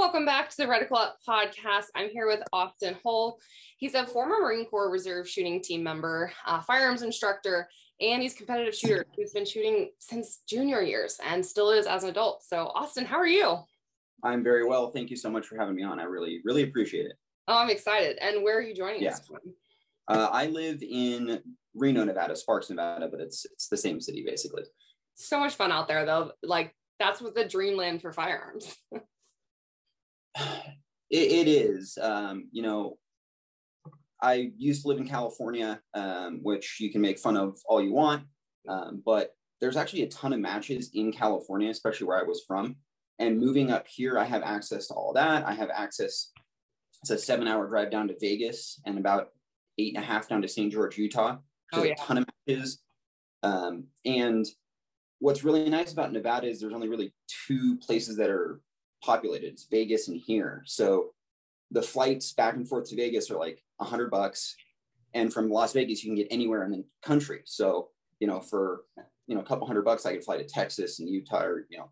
Welcome back to the Reticle Up podcast. I'm here with Austin Hull. He's a former Marine Corps Reserve shooting team member, uh, firearms instructor, and he's a competitive shooter who's been shooting since junior years and still is as an adult. So, Austin, how are you? I'm very well. Thank you so much for having me on. I really, really appreciate it. Oh, I'm excited. And where are you joining Yeah. us from? Uh, I live in Reno, Nevada, Sparks, Nevada, but it's it's the same city basically. So much fun out there, though. Like, that's what the dreamland for firearms. It, it is. Um, you know, I used to live in California, um, which you can make fun of all you want, um, but there's actually a ton of matches in California, especially where I was from. And moving up here, I have access to all that. I have access. It's a seven-hour drive down to Vegas and about eight and a half down to St. George, Utah. Oh, There's yeah. a ton of matches. Um, and what's really nice about Nevada is there's only really two places that are populated. It's Vegas and here. So the flights back and forth to Vegas are like a hundred bucks. And from Las Vegas, you can get anywhere in the country. So, you know, for you know, a couple hundred bucks, I could fly to Texas and Utah or, you know,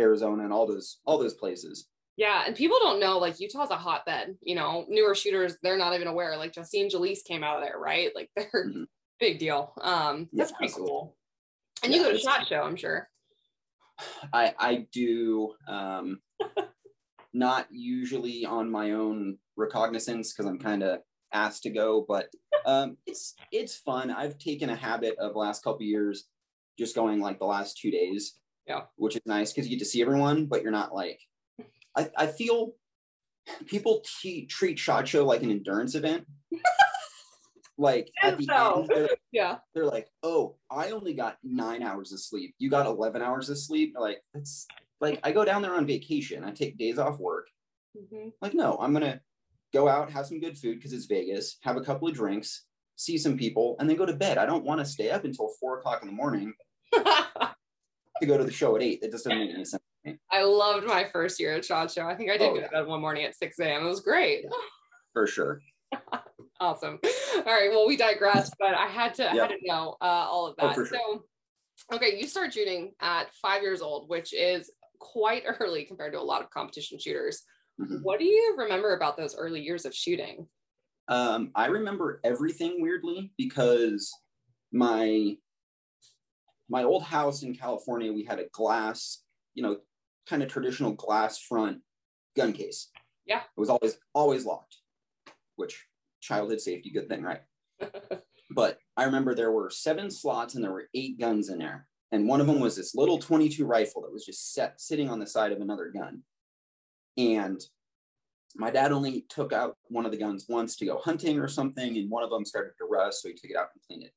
Arizona and all those, all those places. Yeah, and people don't know like Utah's a hotbed. You know, newer shooters they're not even aware. Like Justine Jalise came out of there, right? Like they're Mhm. big deal. Um, that's Yeah, pretty absolutely. cool. And you go to Shot Show, I'm sure. I I do um not usually on my own recognizance because I'm kind of asked to go, but um it's it's fun. I've taken a habit of the last couple years just going like the last two days. Yeah. Which is nice because you get to see everyone, but you're not like I, I feel people t- treat shot show like an endurance event. like at the So. end, they're, Yeah. they're like, oh, I only got nine hours of sleep. You got 11 hours of sleep. Like, that's like, I go down there on vacation. I take days off work. Mhm. Like, no, I'm going to go out, have some good food because it's Vegas, have a couple of drinks, see some people, and then go to bed. I don't want to stay up until four o'clock in the morning to go to the show at eight. It just doesn't make any sense. I loved my first year at Shot Show. I think I did Oh, go to bed one morning at 6 a.m. It was great. For sure. Awesome. All right. Well, we digress, but I had to I Yeah. had to know uh, all of Oh, that. for sure. So, okay, you start shooting at five years old, which is quite early compared to a lot of competition shooters. Mhm. What do you remember about those early years of shooting? Um, I remember everything weirdly because my my old house in California, we had a glass, you know, kind of traditional glass front gun case. Yeah. It was always always locked, which childhood safety, good thing, right? but I remember there were seven slots and there were eight guns in there. And one of them was this little 22 rifle that was just set sitting on the side of another gun. And my dad only took out one of the guns once to go hunting or something, and one of them started to rust, so he took it out and cleaned it.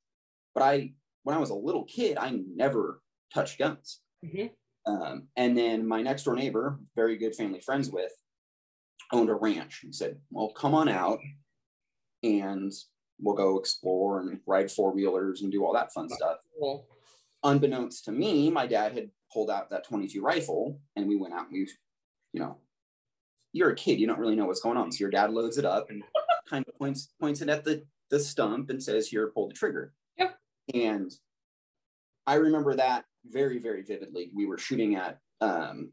But I, when I was a little kid, I never touched guns. Mhm. Um, and then my next door neighbor, very good family friends with, owned a ranch. He said, "Well, come on out, and we'll go explore and ride four wheelers and do all that fun stuff." Cool. unbeknownst to me, my dad had pulled out that 22 rifle and we went out and we, you know, you're a kid, you don't really know what's going on. So your dad loads it up and kind of points points it at the the stump and says, here, pull the trigger. Yep. And I remember that very, very vividly. We were shooting at um,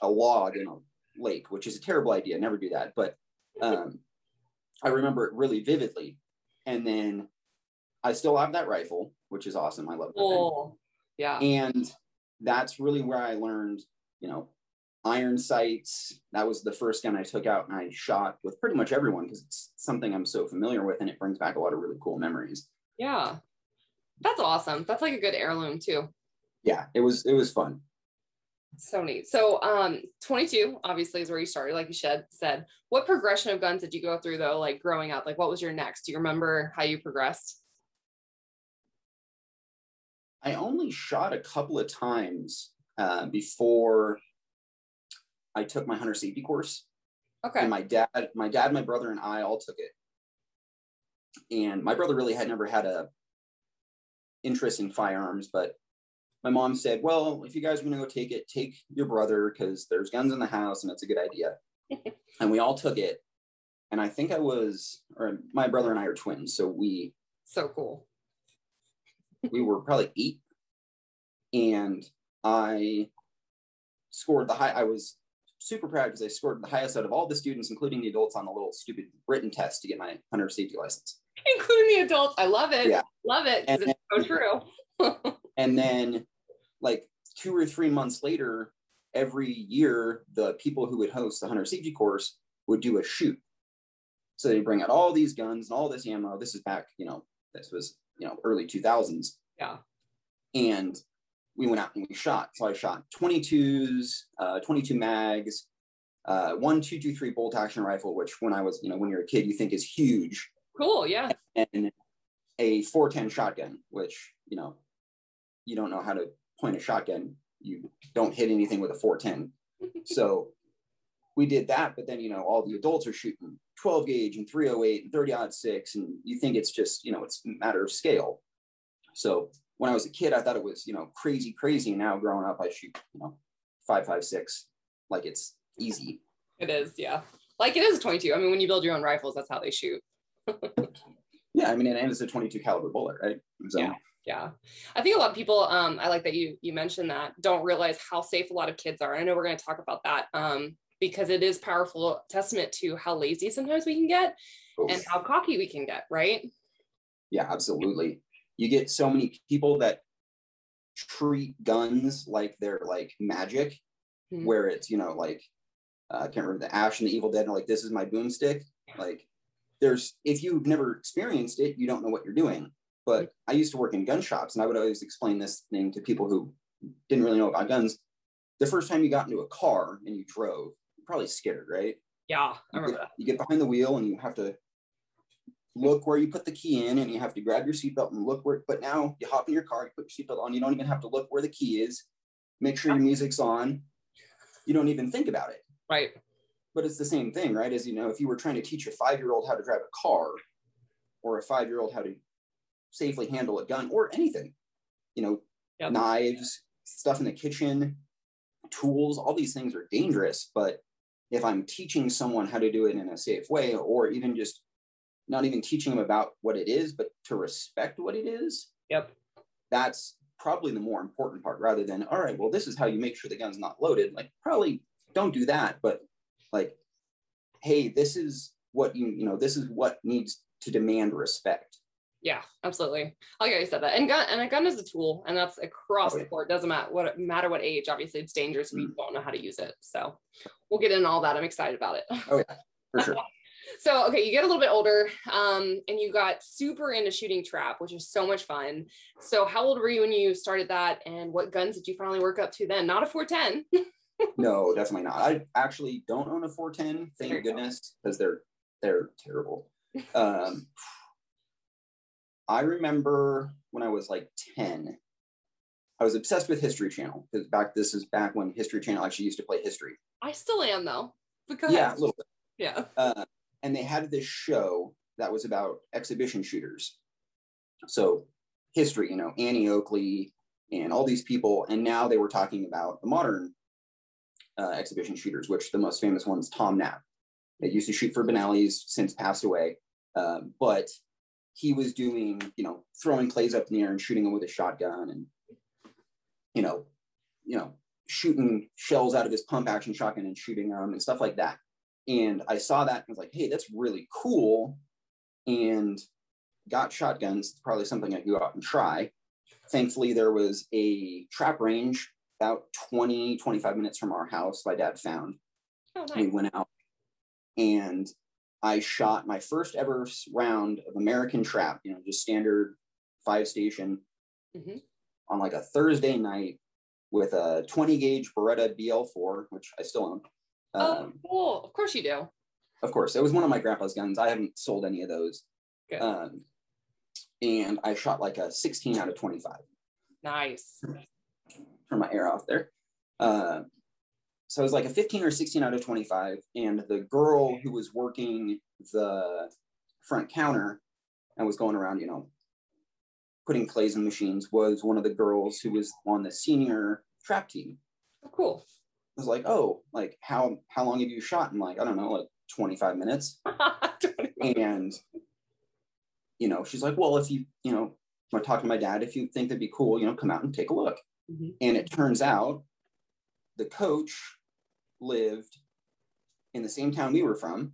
a log in a lake, which is a terrible idea. Never do that. But um, I remember it really vividly. And then I still have that rifle, which is awesome. I love that. Cool. Yeah. And that's really where I learned, you know, iron sights. That was the first gun I took out and I shot with pretty much everyone because it's something I'm so familiar with and it brings back a lot of really cool memories. Yeah. That's awesome. That's like a good heirloom too. Yeah, it was it was fun. So neat. So um 22 obviously is where you started, like you said said. What progression of guns did you go through though, like growing up? Like what was your next? Do you remember how you progressed? I only shot a couple of times uh, before I took my hunter safety course. Okay. And my dad, my dad, my brother, and I all took it. And my brother really had never had a interest in firearms, but my mom said, "Well, if you guys are going to go take it, take your brother because there's guns in the house and it's a good idea." and we all took it. And I think I was, or my brother and I are twins, so we so cool. we were probably eight, and I scored the high. I was super proud because I scored the highest out of all the students, including the adults, on the little stupid written test to get my hunter safety license. Including the adults. I love it. Yeah. Love it. And it's so true. And then, like two or three months later, every year, the people who would host the hunter safety course would do a shoot. So they bring out all these guns and all this ammo. This is back, you know, this was, you know, early 2000s. Yeah. And we went out and we shot. So I shot 22s, uh, 22 mags, uh, one 223 bolt action rifle, which when I was, you know, when you're a kid, you think is huge, Cool. Yeah. and a 410 shotgun, which, you know, you don't know how to point a shotgun. You don't hit anything with a 410. So we did that, but then, you know, all the adults are shooting 12 gauge and 308 and 30 odd six, and you think it's just, you know, it's a matter of scale. So when I was a kid, I thought it was, you know, crazy, crazy. Now growing up, I shoot, you know, five, five, six, like it's easy. It is. Yeah. Like it is 22. I mean, when you build your own rifles, that's how they shoot. Yeah, I mean, and it's a 22 caliber bullet, right? So, Yeah. Yeah. I think a lot of people, um, I like that you you mentioned that, don't realize how safe a lot of kids are. I know we're going to talk about that um, because it is powerful testament to how lazy sometimes we can get and how cocky we can get, right? Yeah, absolutely. You get so many people that treat guns like they're like magic, Mhm. where it's, you know, like uh, I can't remember the Ash and the Evil Dead, and like, this is my boomstick. Like, there's, if you've never experienced it, you don't know what you're doing. But I used to work in gun shops, and I would always explain this thing to people who didn't really know about guns. The first time you got into a car and you drove, you're probably scared, right? Yeah. I you remember get, that. you get behind the wheel and you have to look where you put the key in and you have to grab your seatbelt and look where but now you hop in your car you put your seatbelt on you don't even have to look where the key is make sure your music's on you don't even think about it Right. but it's the same thing right as you know if you were trying to teach a five year old how to drive a car or a five year old how to safely handle a gun or anything you know Yep. knives stuff in the kitchen tools all these things are dangerous but if i'm teaching someone how to do it in a safe way or even just not even teaching them about what it is but to respect what it is Yep. that's probably the more important part rather than all right well this is how you make sure the gun's not loaded like probably don't do that but like hey this is what you you know this is what needs to demand respect Yeah, absolutely. I like how you said that. And gun and a gun is a tool, and that's across Oh, the board. Doesn't matter what matter what age. Obviously, it's dangerous if you Mm. don't know how to use it. So we'll get into all that. I'm excited about it. oh yeah for sure So okay, you get a little bit older, um, and you got super into shooting trap, which is so much fun. So how old were you when you started that, and what guns did you finally work up to then? Not a 410. no definitely not i actually don't own a 410 thank goodness because they're they're terrible um i remember when i was like 10 i was obsessed with history channel because back this is back when history channel actually used to play history I still am though. Because yeah a little bit Yeah. uh, and they had this show that was about exhibition shooters. So history, you know, Annie Oakley and all these people, and now they were talking about the modern uh, exhibition shooters, which the most famous one is Tom Knapp. They used to shoot for Benelli's, since passed away, uh, but he was doing, you know, throwing clays up in the air and shooting them with a shotgun, and you know, you know, shooting shells out of his pump action shotgun and shooting them and stuff like that and I saw that and was like, hey, that's really cool. And got shotguns. It's probably something I could go out and try. Thankfully, there was a trap range about 20, 25 minutes from our house my dad found. Oh, We nice. went out and I shot my first ever round of American trap, you know, just standard five station Mhm. on like a Thursday night with a 20 gauge Beretta BL4, which I still own. Oh, Um, cool. Of course you do. of course, it was one of my grandpa's guns. I haven't sold any of those. Good. Um, and I shot like a 16 out of 25 Nice. from my air off there. Uh, so I was like a 15 or 16 out of 25. And the girl who was working the front counter and was going around, you know, putting clays in machines was one of the girls who was on the senior trap team. Oh, cool. I was like, oh, like how how long have you shot? And like, I don't know, like 25 minutes. 25. And you know, she's like, well, if you, you know, I talk to my dad, if you think that'd be cool, you know, come out and take a look. Mm-hmm. And it turns out the coach lived in the same town we were from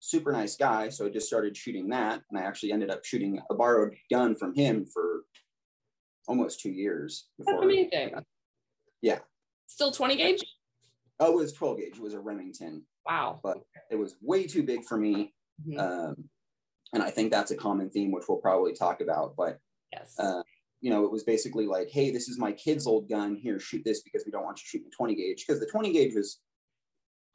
super nice guy. So I just started shooting that. And I actually ended up shooting a borrowed gun from him for almost two years. Before. That's amazing. Yeah. Still 20 gauge? Oh, it was 12 gauge. It was a Remington. Wow. But it was way too big for me. Mm-hmm. Um, and I think that's a common theme, which we'll probably talk about. But, yes. Uh, you know, it was basically like, hey, this is my kid's old gun. Here, shoot this because we don't want you shooting 20 gauge. Because the 20 gauge was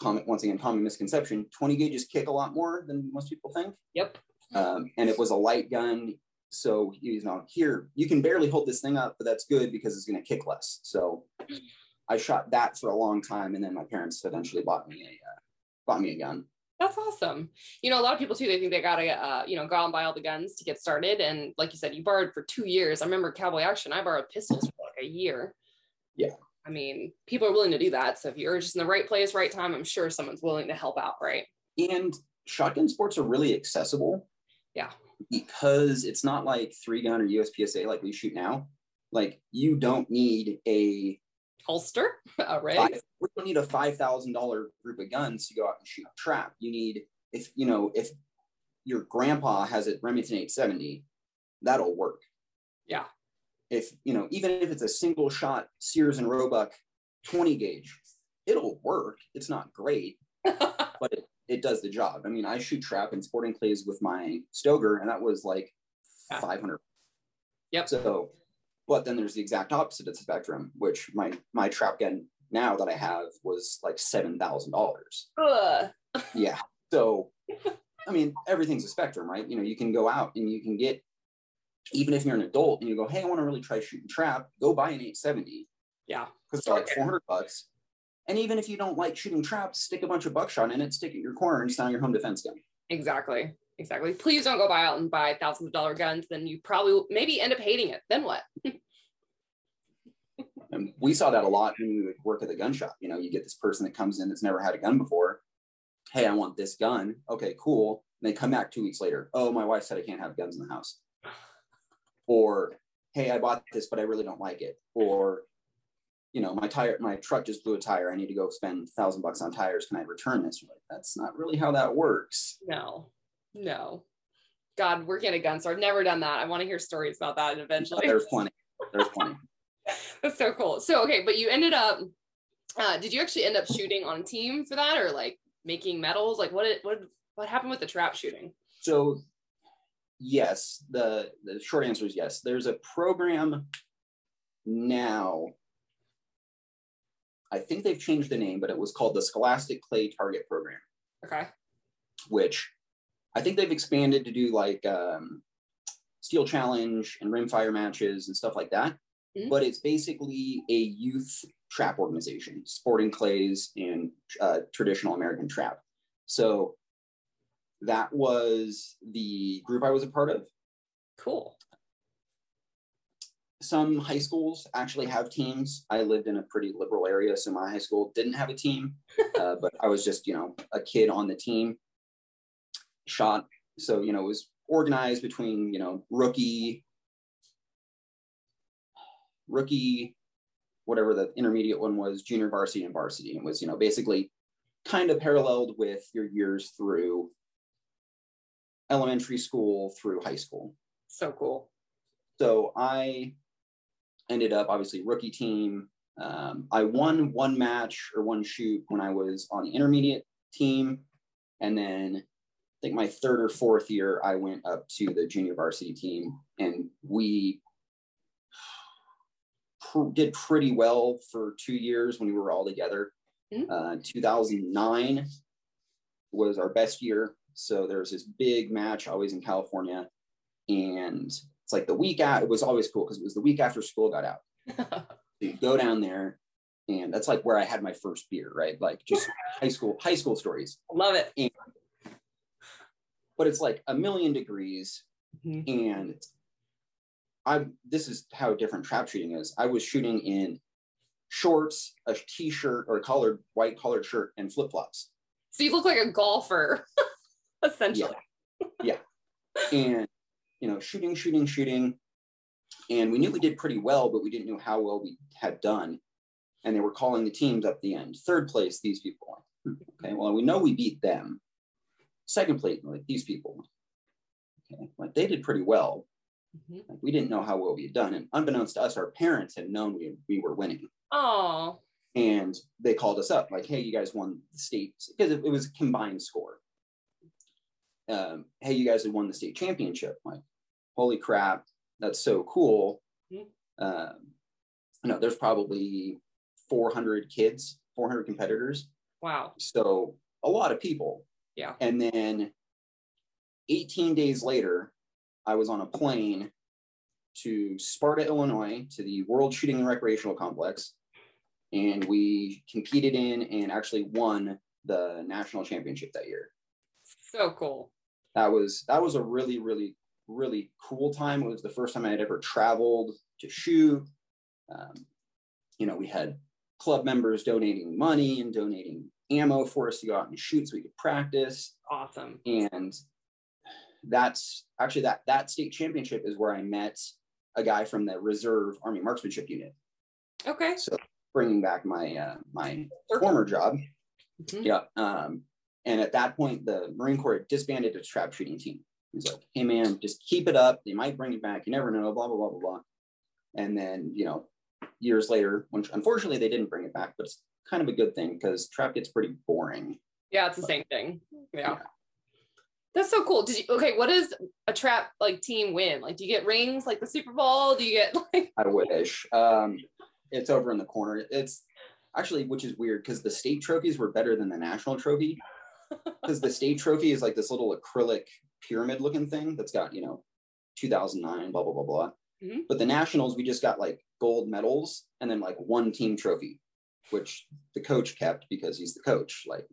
common, once again, common misconception 20 gauges kick a lot more than most people think. Yep. Um, and it was a light gun. So, you know, here, you can barely hold this thing up, but that's good because it's going to kick less. So I shot that for a long time. And then my parents eventually bought me a, uh, bought me a gun. That's awesome. You know, a lot of people too, they think they gotta, uh, you know, go out and buy all the guns to get started. And like you said, you borrowed for two years. I remember Cowboy Action, I borrowed pistols for like a year. Yeah. I mean, people are willing to do that. So if you're just in the right place, right time, I'm sure someone's willing to help out, right? And shotgun sports are really accessible. Yeah. Because it's not like three gun or USPSA like we shoot now. Like you don't need a holster, right? Five, we don't need a five thousand dollar group of guns to go out and shoot a trap. You need if you know if your grandpa has a Remington 870, that'll work. Yeah if you know even if it's a single shot sears and roebuck 20 gauge it'll work it's not great but it, it does the job i mean i shoot trap and sporting clays with my stoeger and that was like 500 yep so but then there's the exact opposite of the spectrum which my my trap gun now that i have was like seven thousand dollars yeah so i mean everything's a spectrum right you know you can go out and you can get even if you're an adult and you go, hey, I want to really try shooting trap, go buy an 870. Yeah. Because it's like 400 bucks. And even if you don't like shooting traps, stick a bunch of buckshot in it, stick it in your corner, and it's now your home defense gun. Exactly. Exactly. Please don't go buy out and buy thousands of dollar guns. Then you probably maybe end up hating it. Then what? and we saw that a lot when we would work at the gun shop. You know, you get this person that comes in that's never had a gun before. Hey, I want this gun. Okay, cool. And they come back two weeks later. Oh, my wife said I can't have guns in the house or hey i bought this but i really don't like it or you know my tire my truck just blew a tire i need to go spend a thousand bucks on tires can i return this like, that's not really how that works no no god working at a gun store i've never done that i want to hear stories about that eventually there's plenty there's plenty that's so cool so okay but you ended up uh, did you actually end up shooting on team for that or like making medals like what it, what what happened with the trap shooting so yes. The, the short answer is yes. There's a program now. I think they've changed the name, but it was called the Scholastic Clay Target Program. Okay. Which I think they've expanded to do like um, Steel Challenge and rimfire matches and stuff like that. Mm-hmm. But it's basically a youth trap organization, sporting clays and uh, traditional American trap. So that was the group I was a part of. Cool. Some high schools actually have teams. I lived in a pretty liberal area, so my high school didn't have a team, uh, but I was just, you know, a kid on the team. Shot. So, you know, it was organized between, you know, rookie, rookie, whatever the intermediate one was, junior varsity and varsity. It was, you know, basically kind of paralleled with your years through elementary school through high school. So cool. So I ended up obviously rookie team. Um, I won one match or one shoot when I was on the intermediate team. And then think my third or fourth year, I went up to the junior varsity team and we pr- did pretty well for two years when we were all together. Mm-hmm. Uh, 2009 was our best year. So there's this big match always in California. And it's like the week out, it was always cool because it was the week after school got out. so you go down there and that's like where I had my first beer, right? Like just high school high school stories. Love it. And, but it's like a million degrees, Mhm. and I this is how different trap shooting is. I was shooting in shorts, a t-shirt or a collared white collared shirt, and flip flops. So you look like a golfer, essentially. Yeah. And you know shooting shooting shooting and we knew we did pretty well but we didn't know how well we had done and they were calling the teams up the end third place these people Hmm, okay well we know we beat them second place like these people okay like they did pretty well. Mhm. like we didn't know how well we had done and unbeknownst to us our parents had known we, we were winning. Oh, and they called us up like hey you guys won the state because it, it was a combined score. Um, hey you guys had won the state championship. Like holy crap that's so cool. Mhm. um, no there's probably 400 kids 400 competitors. Wow. so a lot of people Yeah. and then 18 days later i was on a plane to sparta illinois to the world shooting and recreational complex and we competed in and actually won the national championship that year So cool. that was that was a really really really cool time it was the first time i had ever traveled to shoot um, you know we had club members donating money and donating ammo for us to go out and shoot so we could practice. Awesome. and that's actually that that state championship is where i met a guy from the reserve army marksmanship unit. Okay. so bringing back my uh, my former job. Mhm. yeah um and at that point the marine corps disbanded its trap shooting team. He's like hey man just keep it up. They might bring it back. You never know blah blah blah blah blah. And then you know years later which unfortunately they didn't bring it back but it's kind of a good thing because trap gets pretty boring Yeah, it's the same thing. Yeah. Yeah. That's so cool. Did you okay? What does a trap like team win? Like, do you get rings like the Super Bowl? Do you get like I wish. Um, it's over in the corner. It's actually, which is weird because the state trophies were better than the national trophy. Because the state trophy is like this little acrylic pyramid looking thing that's got, you know, 2009, blah, blah, blah, blah. Mhm. But the nationals, we just got like gold medals and then like one team trophy, which the coach kept because he's the coach. Like,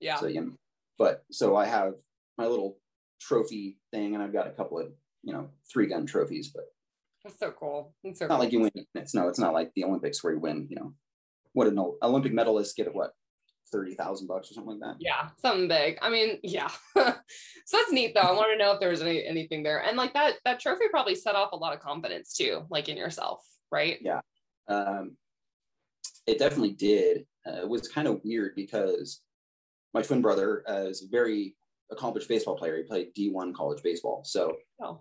yeah? so, you know, but so I have my little trophy thing and I've got a couple of, you know, three gun trophies, but That's so cool. That's so it's not cool. like you win. It's no, it's not like the Olympics where you win. You know, what an Olympic medalist get at what thirty thousand bucks or something like that. yeah, something big. I mean, yeah. so that's neat though. I want to know if there was any anything there, and like that that trophy probably set off a lot of confidence too, like in yourself, right? Yeah. Um, it definitely did. Uh, it was kind of weird because my twin brother uh, is a very accomplished baseball player. He played D one college baseball. So Oh,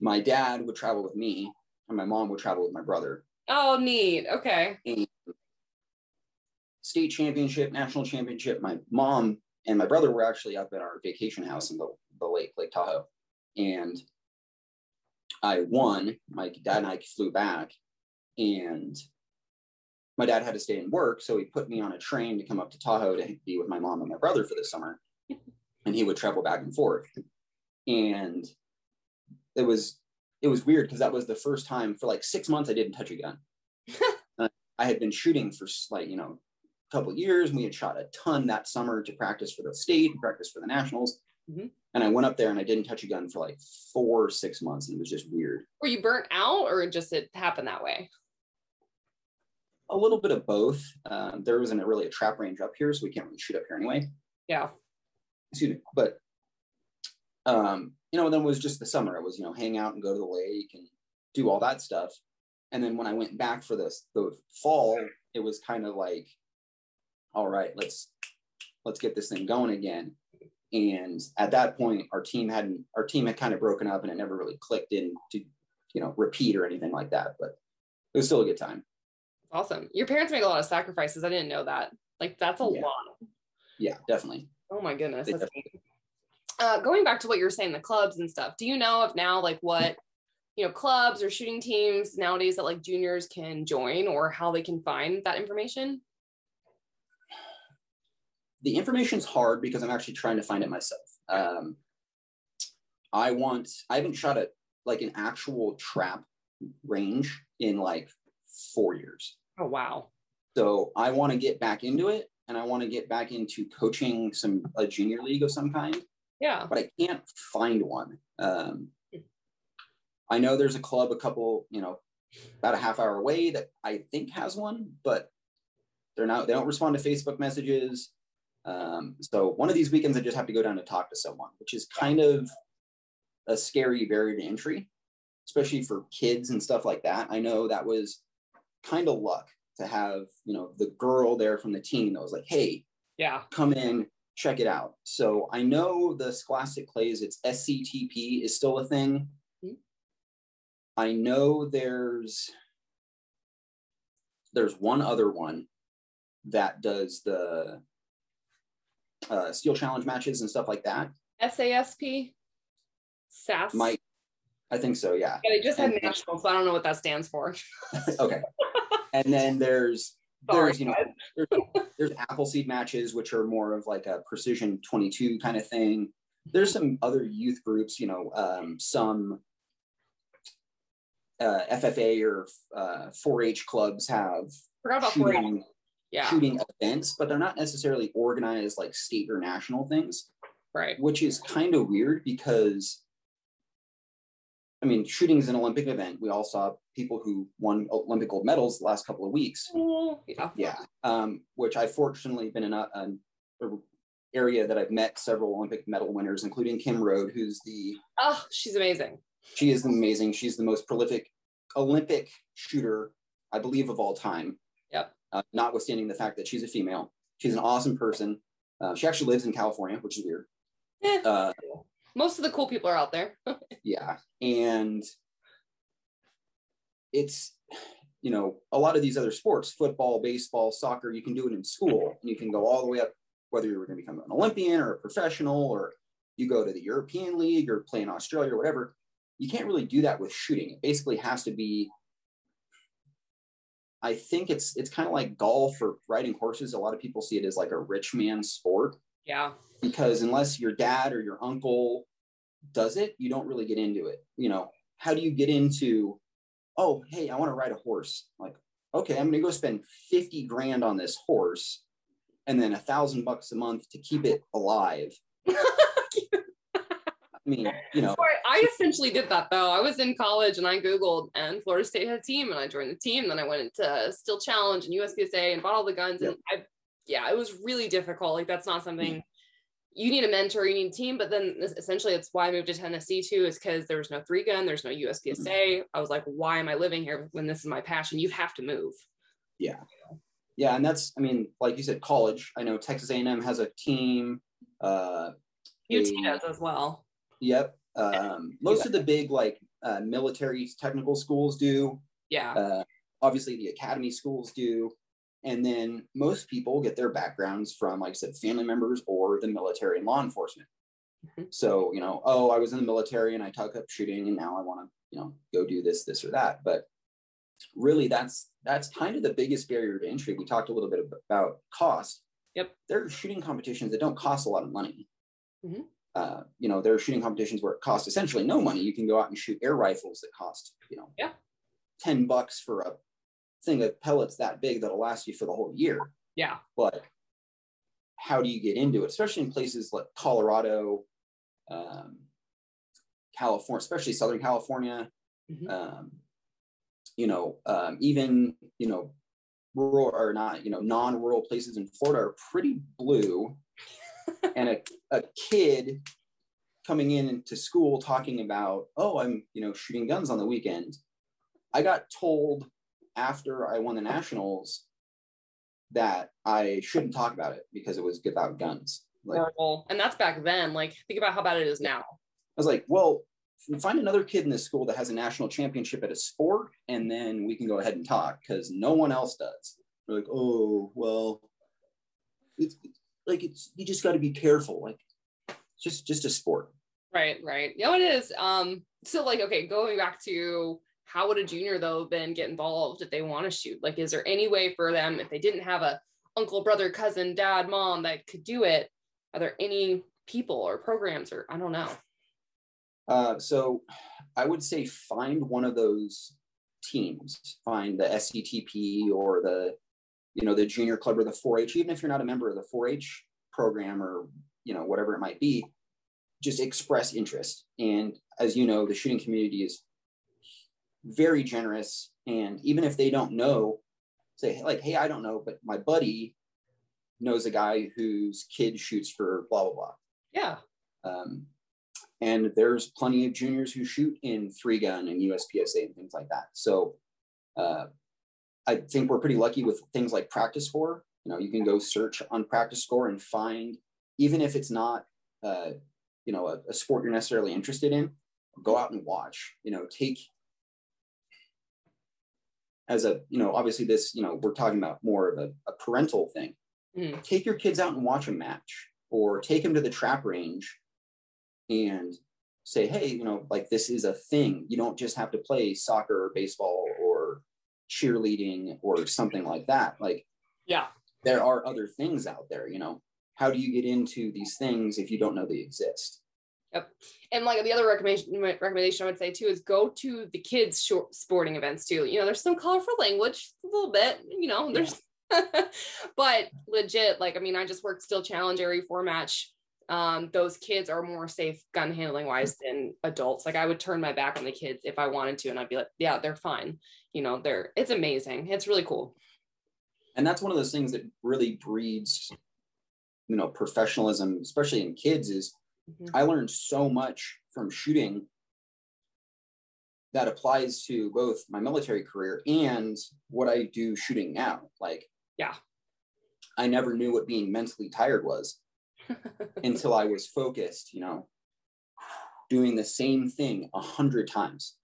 my dad would travel with me, and my mom would travel with my brother. oh, neat. Okay. State championship, national championship. My mom and my brother were actually up at our vacation house in the, the lake, Lake Tahoe. And I won. My dad and I flew back, and my dad had to stay and work. So he put me on a train to come up to Tahoe to be with my mom and my brother for the summer. And he would travel back and forth. And it was it was weird because that was the first time for like six months I didn't touch a gun. Uh, I had been shooting for like, you know, a couple of years. And we had shot a ton that summer to practice for the state and practice for the nationals. Mhm. And I went up there and I didn't touch a gun for like four, six months. And it was just weird. Were you burnt out, or just it happened that way? A little bit of both. Um, there wasn't really a trap range up here, so we can't really shoot up here anyway. Yeah. Excuse me. But um, you know, then it was just the summer. It was, you know, hang out and go to the lake and do all that stuff. And then when I went back for this the fall, it was kind of like, all right, let's let's get this thing going again. And at that point, our team hadn't our team had kind of broken up and it never really clicked in to, you know, repeat or anything like that. But it was still a good time. Awesome. Your parents make a lot of sacrifices. I didn't know that. Like that's a Yeah. lot. Yeah, definitely. Oh my goodness. Uh, going back to what you were saying, the clubs and stuff. Do you know of now like what you know clubs or shooting teams nowadays that like juniors can join or how they can find that information? the information's hard because I'm actually trying to find it myself. Um, I want, I haven't shot at like an actual trap range in like four years. Oh wow. So I want to get back into it and I want to get back into coaching some a junior league of some kind, Yeah. but I can't find one. Um, I know there's a club a couple, you know, about a half hour away that I think has one, but they're not, they don't respond to Facebook messages. Um, so one of these weekends, I just have to go down to talk to someone, which is kind of a scary barrier to entry, especially for kids and stuff like that. I know that was kind of luck to have, you know, the girl there from the team that was like, hey, Yeah. come in, check it out. So I know the Scholastic Clays, it's SCTP is still a thing. Mhm. I know there's there's one other one that does the uh, steel challenge matches and stuff like that. SASP. SAS. Might I think so, yeah. Yeah, they just had and- national, so I don't know what that stands for. okay. And then there's there's you know there's, there's Appleseed matches which are more of like a precision 22 kind of thing. There's some other youth groups, you know, um, some uh, FFA or uh, 4-H clubs have shooting Yeah. shooting events, but they're not necessarily organized like state or national things, Right. which is kind of weird because I mean, shooting is an Olympic event. We all saw people who won Olympic gold medals the last couple of weeks. Oh, yeah. Yeah, um, which I've fortunately been in a, an area that I've met several Olympic medal winners, including Kim Rhode, who's the Oh, she's amazing. she is amazing. She's the most prolific Olympic shooter, I believe, of all time. Yep. Uh, notwithstanding the fact that she's a female, she's an awesome person. Uh, she actually lives in California, which is weird. Eh, Uh, most of the cool people are out there. yeah. And it's you know a lot of these other sports football baseball soccer you can do it in school. And you can go all the way up whether you're going to become an olympian or a professional or you go to the european league or play in australia or whatever you can't really do that with shooting. It basically has to be i think it's it's kind of like golf or riding horses. A lot of people see it as like a rich man sport Yeah. because unless your dad or your uncle does it, you don't really get into it. You know, how do you get into, oh, hey, I want to ride a horse? Like, okay, I'm going to go spend 50 grand on this horse and then a thousand bucks a month to keep it alive. I mean, you know, I essentially did that though. I was in college and I Googled and Florida State had a team and I joined the team. Then I went into Steel Challenge and USPSA and bought all the guns. And I, yeah, it was really difficult. Like that's not something you need a mentor, you need a team. But then this- essentially it's why I moved to Tennessee too, is because there was no three gun, there's no USPSA. I was like, why am I living here when this is my passion? You have to move. yeah. Yeah. And that's, I mean, like you said, college, I know Texas A&M has a team. Uh, UT a- does as well. Yep. Um, most of the big like uh, military technical schools do. Yeah. Uh, obviously, the academy schools do. And then most people get their backgrounds from, like I said, family members or the military and law enforcement. Mhm. So, you know, oh, I was in the military and I took up shooting and now I want to, you know, go do this, this or that. But really that's that's kind of the biggest barrier to entry. We talked a little bit about cost. Yep. There are shooting competitions that don't cost a lot of money. Mhm. Uh, you know, there are shooting competitions where it costs essentially no money. You can go out and shoot air rifles that cost, you know, Yeah. 10 bucks for a thing of pellets that big that'll last you for the whole year. Yeah. But how do you get into it, especially in places like Colorado, um, California, especially Southern California, Mhm. um, you know, um, even, you know, rural or not, you know, non-rural places in Florida are pretty blue. and a, a kid coming in to school talking about, oh, I'm, you know, shooting guns on the weekend. I got told after I won the nationals that I shouldn't talk about it because it was about guns. Like, Horrible. And that's back then. Like, think about how bad it is now. I was like, well, find another kid in this school that has a national championship at a sport, and then we can go ahead and talk because no one else does. They're like, oh, well, it's like it's you just got to be careful. Like, just just a sport. Right, right. You know it is. Um, so like, okay, going back to how would a junior though then get involved if they want to shoot? Like, is there any way for them if they didn't have a uncle, brother, cousin, dad, mom that could do it? Are there any people or programs or I don't know? Uh, so I would say find one of those teams, find the SCTP or the you know, the junior club or the 4-H, even if you're not a member of the 4-H program or, you know, whatever it might be, just express interest. And as you know, the shooting community is very generous. And even if they don't know, say like, hey, I don't know, but my buddy knows a guy whose kid shoots for blah blah blah. Yeah. Um, and there's plenty of juniors who shoot in three gun and USPSA and things like that. So uh, I think we're pretty lucky with things like PractiScore. You know, you can go search on PractiScore and find, even if it's not, uh, you know, a, a sport you're necessarily interested in, go out and watch. You know, take as a, you know, obviously this, you know, we're talking about more of a, a parental thing. Mm. Take your kids out and watch a match, or take them to the trap range and say, hey, you know, like this is a thing. You don't just have to play soccer or baseball or cheerleading or something like that. Like, yeah, there are other things out there, you know. How do you get into these things if you don't know they exist? Yep. And like the other recommendation recommendation I would say too is go to the kids short sporting events too. You know, there's some colorful language a little bit, you know, there's but legit, like I mean, I just worked Steel Challenge area four match um, those kids are more safe gun handling wise than adults. Like I would turn my back on the kids if I wanted to, and I'd be like, yeah, they're fine. You know, they're it's amazing. It's really cool. And that's one of those things that really breeds, you know, professionalism, especially in kids. Is mm-hmm. I learned so much from shooting that applies to both my military career and what I do shooting now. Like, yeah, I never knew what being mentally tired was until I was focused, you know, doing the same thing a hundred times.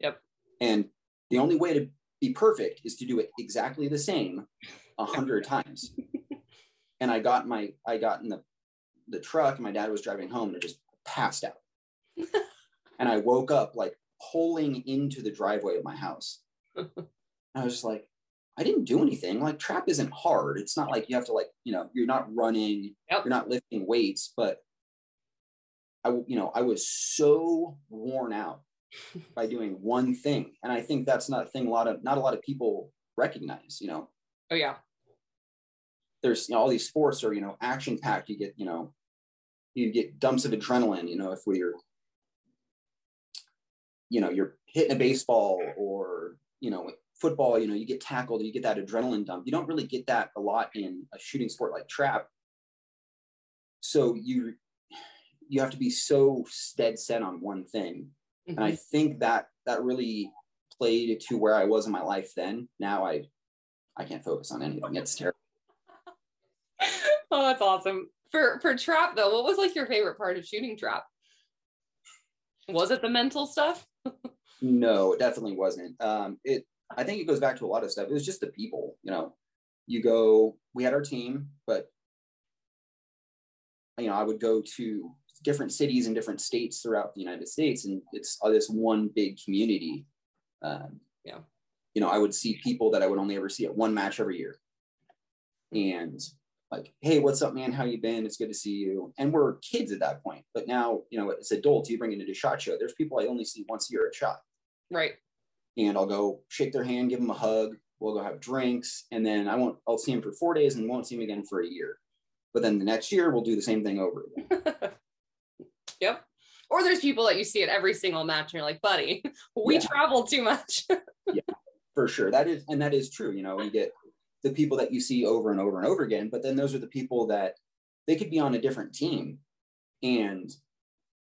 Yep. And the only way to be perfect is to do it exactly the same a hundred times. And I got my, I got in the, the truck and my dad was driving home and I just passed out. and I woke up like pulling into the driveway of my house. I was just like, I didn't do anything. Like trap isn't hard. It's not like you have to like, you know, you're not running, yep. you're not lifting weights, but I, you know, I was so worn out by doing one thing. And I think that's not a thing a lot of, not a lot of people recognize, you know? Oh yeah. There's you know, all these sports are, you know, action packed. You get, you know, you get dumps of adrenaline, you know, if we're, you know, you're hitting a baseball or, you know, football, you know, you get tackled, you get that adrenaline dump. You don't really get that a lot in a shooting sport like trap. So you you have to be so dead set on one thing. Mm-hmm. And I mm-hmm. think that that really played to where I was in my life then. Now I I can't focus on anything. It's terrible. oh, that's awesome. For for trap though, what was like your favorite part of shooting trap? Was it the mental stuff? no, it definitely wasn't. Um, it I think it goes back to a lot of stuff. It was just the people, you know. You go, we had our team, but you know, I would go to different cities and different states throughout the United States, and it's uh, this one big community. Um, yeah, you know, I would see people that I would only ever see at one match every year, and like, hey, what's up, man? How you been? It's good to see you. And we're kids at that point, but now, you know, as adults, you bring into a shot show. There's people I only see once a year at shot. Right and I'll go shake their hand, give them a hug. We'll go have drinks, and then I won't. I'll see them for four days and won't see them again for a year. But then the next year we'll do the same thing over again. yep. Or there's people that you see at every single match, and you're like, buddy, we yeah. travel too much. yeah, for sure. That is, and that is true. You know, you get the people that you see over and over and over again, but then those are the people that they could be on a different team, and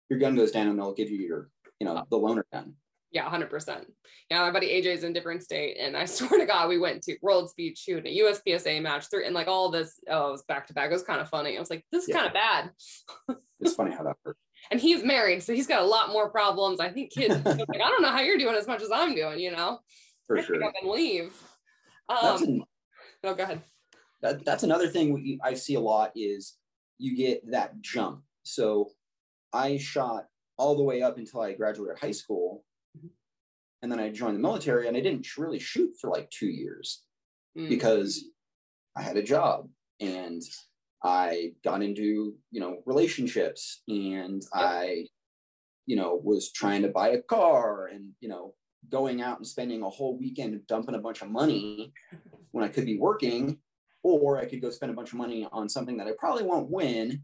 your gun goes down, and they'll give you your, you know, the loaner gun yeah, 100%. Yeah, my buddy AJ's in a different state. And I swear to God, we went to World Speed shoot, a USPSA match through, and like all this, oh, it was back to back. It was kind of funny. I was like, this is yeah. kind of bad. it's funny how that works. And he's married, so he's got a lot more problems. I think kids, like, I don't know how you're doing as much as I'm doing, you know? For sure. Pick up and leave. Um, an, oh, go ahead. That, that's another thing we, I see a lot is you get that jump. So I shot all the way up until I graduated high school and then I joined the military and I didn't really shoot for like two years mm. because I had a job and I got into, you know, relationships and yep. I, you know, was trying to buy a car and, you know, going out and spending a whole weekend dumping a bunch of money when I could be working. or I could go spend a bunch of money on something that I probably won't win.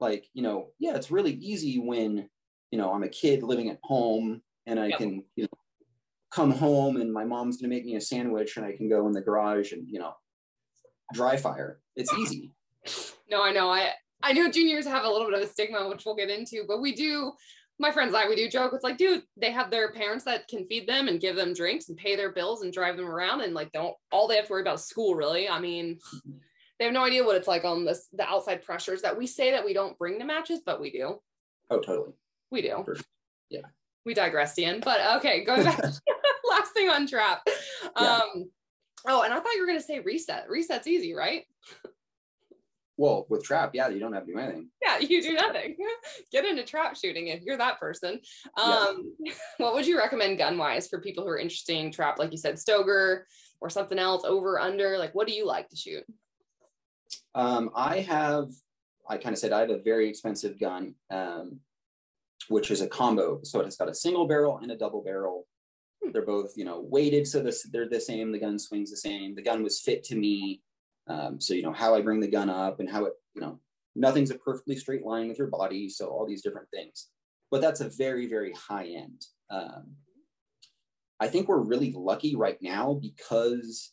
Like, you know, yeah, it's really easy when, you know, I'm a kid living at home and I yep. can, you know, come home and my mom's going to make me a sandwich and I can go in the garage and, you know, dry fire. It's easy. No, I know. I I know juniors have a little bit of a stigma, which we'll get into, but we do. My friends and I, we do joke. It's like, dude, they have their parents that can feed them and give them drinks and pay their bills and drive them around, and like, don't all they have to worry about school, really. I mean, they have no idea what it's like on this the outside pressures that we say that we don't bring to matches, but we do. Oh, totally. We do. Sure. Yeah. We digressed, Ian. But okay, going back. last thing on trap. Yeah. Um, oh, and I thought you were going to say reset. Reset's easy, right? Well, with trap, yeah, you don't have to do anything. Yeah, you do nothing. Get into trap shooting if you're that person. Um, yeah. What would you recommend gun wise for people who are interested in trap, like you said, Stoeger or something else, over, under? Like, what do you like to shoot? Um, I have, I kind of said I have a very expensive gun, um, which is a combo. So it's got a single barrel and a double barrel. Hmm. They're both, you know, weighted so this, they're the same. The gun swings the same. The gun was fit to me um, so, you know, how I bring the gun up and how it, you know, nothing's a perfectly straight line with your body. So all these different things, but that's a very, very high end. Um, I think we're really lucky right now because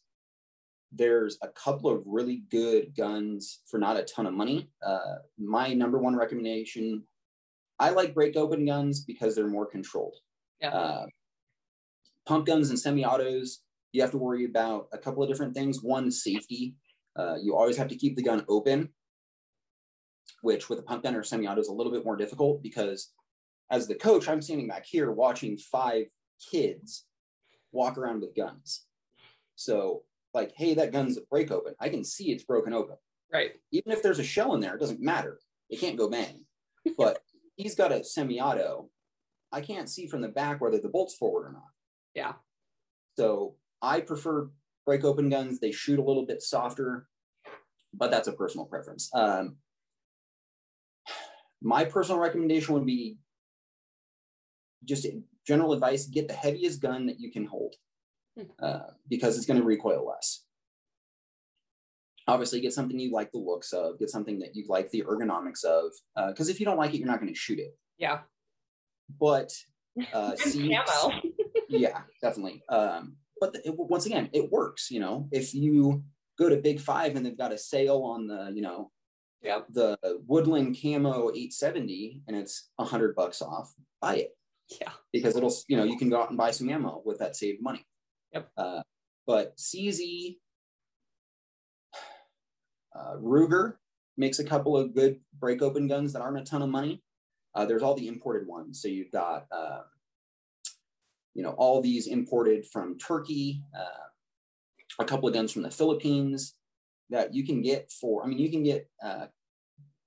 there's a couple of really good guns for not a ton of money. Uh, my number one recommendation, I like break open guns because they're more controlled. Yeah. Uh, pump guns and semi-autos, you have to worry about a couple of different things. One, safety. Uh, you always have to keep the gun open, which with a pump gun or semi-auto is a little bit more difficult because as the coach, I'm standing back here watching five kids walk around with guns. So like, hey, that gun's break open. I can see it's broken open. Right. Even if there's a shell in there, it doesn't matter. It can't go bang. But he's got a semi-auto. I can't see from the back whether the bolt's forward or not. Yeah. So I prefer break open guns. They shoot a little bit softer, but that's a personal preference. Um, my personal recommendation would be just general advice get the heaviest gun that you can hold hmm. uh, because it's going to recoil less. Obviously, get something you like the looks of, get something that you like the ergonomics of, because uh, if you don't like it, you're not going to shoot it. Yeah. But uh, see, yeah, definitely. Um, but it, once again, it works. You know, if you go to Big Five and they've got a sale on the, you know, yeah, the Woodland Camo 870 and it's a hundred bucks off, buy it. Yeah, because it'll, you know, you can go out and buy some ammo with that saved money. Yep. Uh, but CZ, uh, Ruger makes a couple of good break open guns that aren't a ton of money. Uh, there's all the imported ones. So you've got uh, you know, all these imported from Turkey, uh, a couple of guns from the Philippines that you can get for, I mean, you can get uh,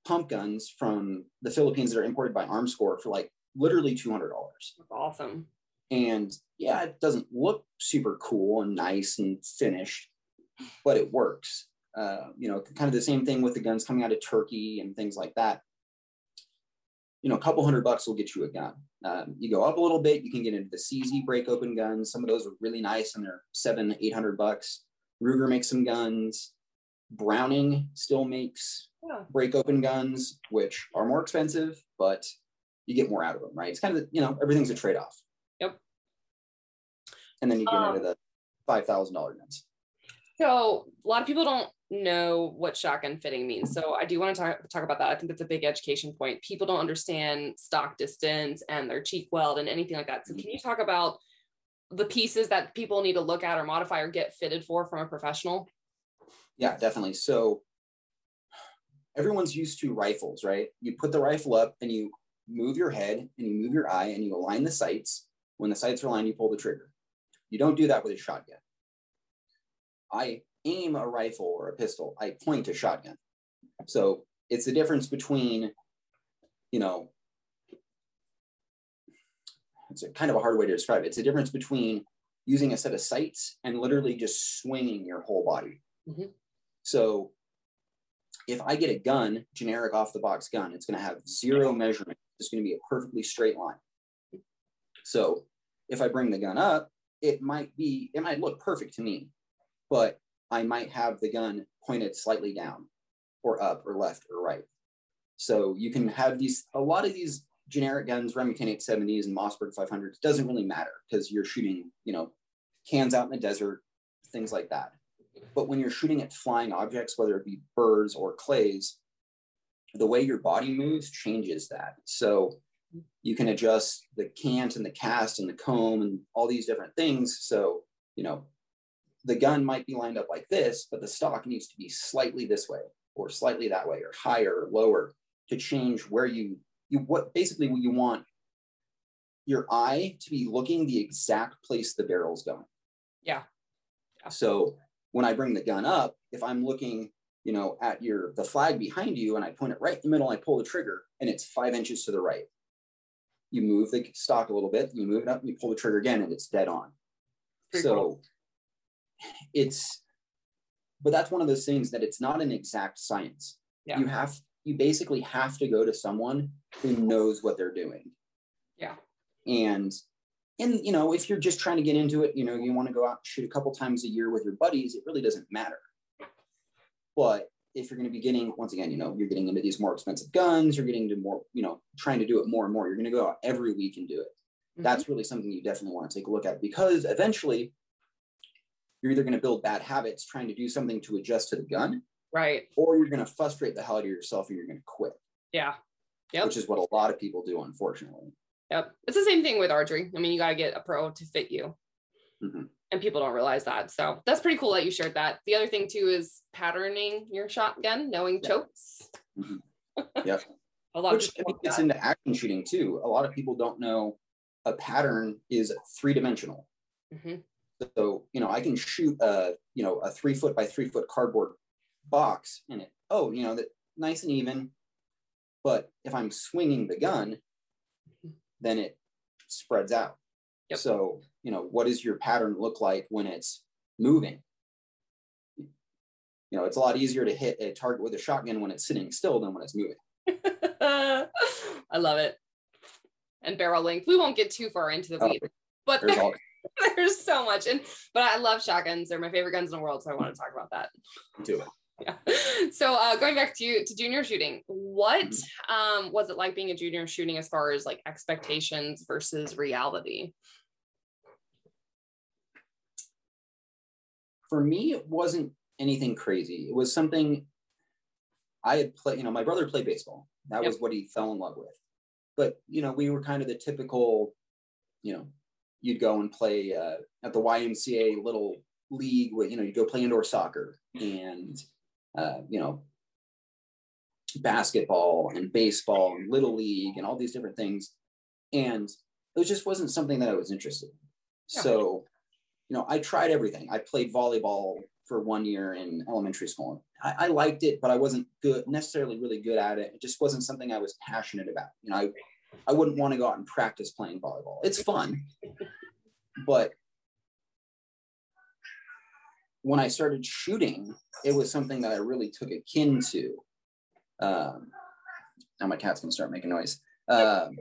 pump guns from the Philippines that are imported by Armscor for like literally $200. That's Awesome. And yeah, it doesn't look super cool and nice and finished, but it works. Uh, you know, kind of the same thing with the guns coming out of Turkey and things like that you know, a couple hundred bucks will get you a gun. Um, you go up a little bit, you can get into the CZ break open guns. Some of those are really nice and they're seven, eight hundred bucks. Ruger makes some guns. Browning still makes yeah. break open guns, which are more expensive, but you get more out of them, right? It's kind of, you know, everything's a trade off. Yep. And then you get um, into the $5,000 guns. So a lot of people don't know what shotgun fitting means. So I do want to talk, talk about that. I think that's a big education point. People don't understand stock distance and their cheek weld and anything like that. So can mm-hmm. you talk about the pieces that people need to look at or modify or get fitted for from a professional? Yeah, definitely. So everyone's used to rifles, right? You put the rifle up and you move your head and you move your eye and you align the sights. When the sights are aligned, you pull the trigger. You don't do that with a shotgun. I aim a rifle or a pistol, I point a shotgun. So it's the difference between, you know, it's a kind of a hard way to describe it. It's a difference between using a set of sights and literally just swinging your whole body. Mm-hmm. So if I get a gun, generic off the box gun, it's going to have zero measurement. It's going to be a perfectly straight line. So if I bring the gun up, it might be, it might look perfect to me, but I might have the gun pointed slightly down or up or left or right. So you can have these, a lot of these generic guns, Remington 870s and Mossberg 500s, doesn't really matter because you're shooting, you know, cans out in the desert, things like that. But when you're shooting at flying objects, whether it be birds or clays, the way your body moves changes that. So you can adjust the cant and the cast and the comb and all these different things. So, you know, the gun might be lined up like this, but the stock needs to be slightly this way or slightly that way or higher or lower to change where you you what basically what you want your eye to be looking the exact place the barrel's going. Yeah. yeah. So when I bring the gun up, if I'm looking, you know, at your the flag behind you and I point it right in the middle, I pull the trigger and it's five inches to the right. You move the stock a little bit, you move it up, you pull the trigger again, and it's dead on. Pretty so cool. It's but that's one of those things that it's not an exact science. Yeah. You have you basically have to go to someone who knows what they're doing. Yeah. And and you know, if you're just trying to get into it, you know, you want to go out and shoot a couple times a year with your buddies, it really doesn't matter. But if you're going to be getting once again, you know, you're getting into these more expensive guns, you're getting to more, you know, trying to do it more and more. You're going to go out every week and do it. Mm-hmm. That's really something you definitely want to take a look at because eventually you're either going to build bad habits trying to do something to adjust to the gun, right? Or you're going to frustrate the hell out of yourself and you're going to quit. Yeah. Yep. Which is what a lot of people do, unfortunately. Yep. It's the same thing with archery. I mean, you got to get a pro to fit you. Mm-hmm. And people don't realize that. So that's pretty cool that you shared that. The other thing too is patterning your shotgun, knowing yeah. chokes. Mm-hmm. Yep. a lot Which gets into action shooting too. A lot of people don't know a pattern is three dimensional. Mm-hmm. So, you know, I can shoot a, you know, a three foot by three foot cardboard box in it. Oh, you know, that nice and even. But if I'm swinging the gun, then it spreads out. Yep. So, you know, what does your pattern look like when it's moving? You know, it's a lot easier to hit a target with a shotgun when it's sitting still than when it's moving. I love it. And barrel length. We won't get too far into the oh, weeds, oh, but there's, there, there's so much. And but I love shotguns. They're my favorite guns in the world, so I want to talk about that. Do it yeah. So uh, going back to you to junior shooting, what mm-hmm. um, was it like being a junior shooting as far as like expectations versus reality? For me, it wasn't anything crazy. It was something I had played. You know, my brother played baseball. That yep. was what he fell in love with. But you know, we were kind of the typical. You know, you'd go and play uh, at the YMCA little league. Where you know, you'd go play indoor soccer and uh, you know, basketball and baseball and little league and all these different things. And it just wasn't something that I was interested in. Yeah. So, you know, I tried everything. I played volleyball for one year in elementary school. I, I, liked it, but I wasn't good, necessarily really good at it. It just wasn't something I was passionate about. You know, I, I wouldn't want to go out and practice playing volleyball. It's fun, but when I started shooting, it was something that I really took akin to. Um, now my cat's gonna start making noise. Um,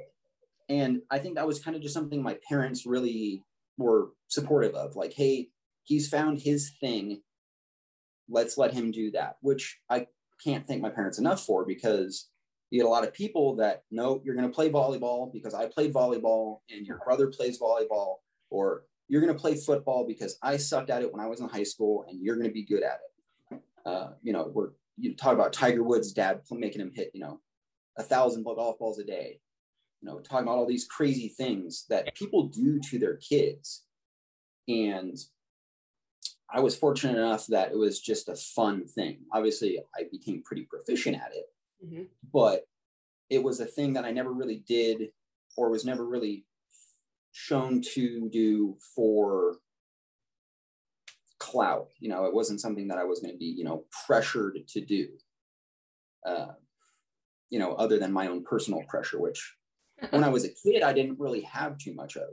and I think that was kind of just something my parents really were supportive of. Like, hey, he's found his thing. Let's let him do that, which I can't thank my parents enough for because you get a lot of people that no, you're going to play volleyball because I played volleyball and your brother plays volleyball, or you're going to play football because I sucked at it when I was in high school and you're going to be good at it. Uh, you know, we're, you talk about Tiger Woods' dad making him hit, you know, a thousand golf balls a day, you know, talking about all these crazy things that people do to their kids. And I was fortunate enough that it was just a fun thing. Obviously, I became pretty proficient at it, mm-hmm. but it was a thing that I never really did or was never really shown to do for clout. You know, it wasn't something that I was going to be, you know, pressured to do. Uh, you know, other than my own personal pressure, which when I was a kid, I didn't really have too much of.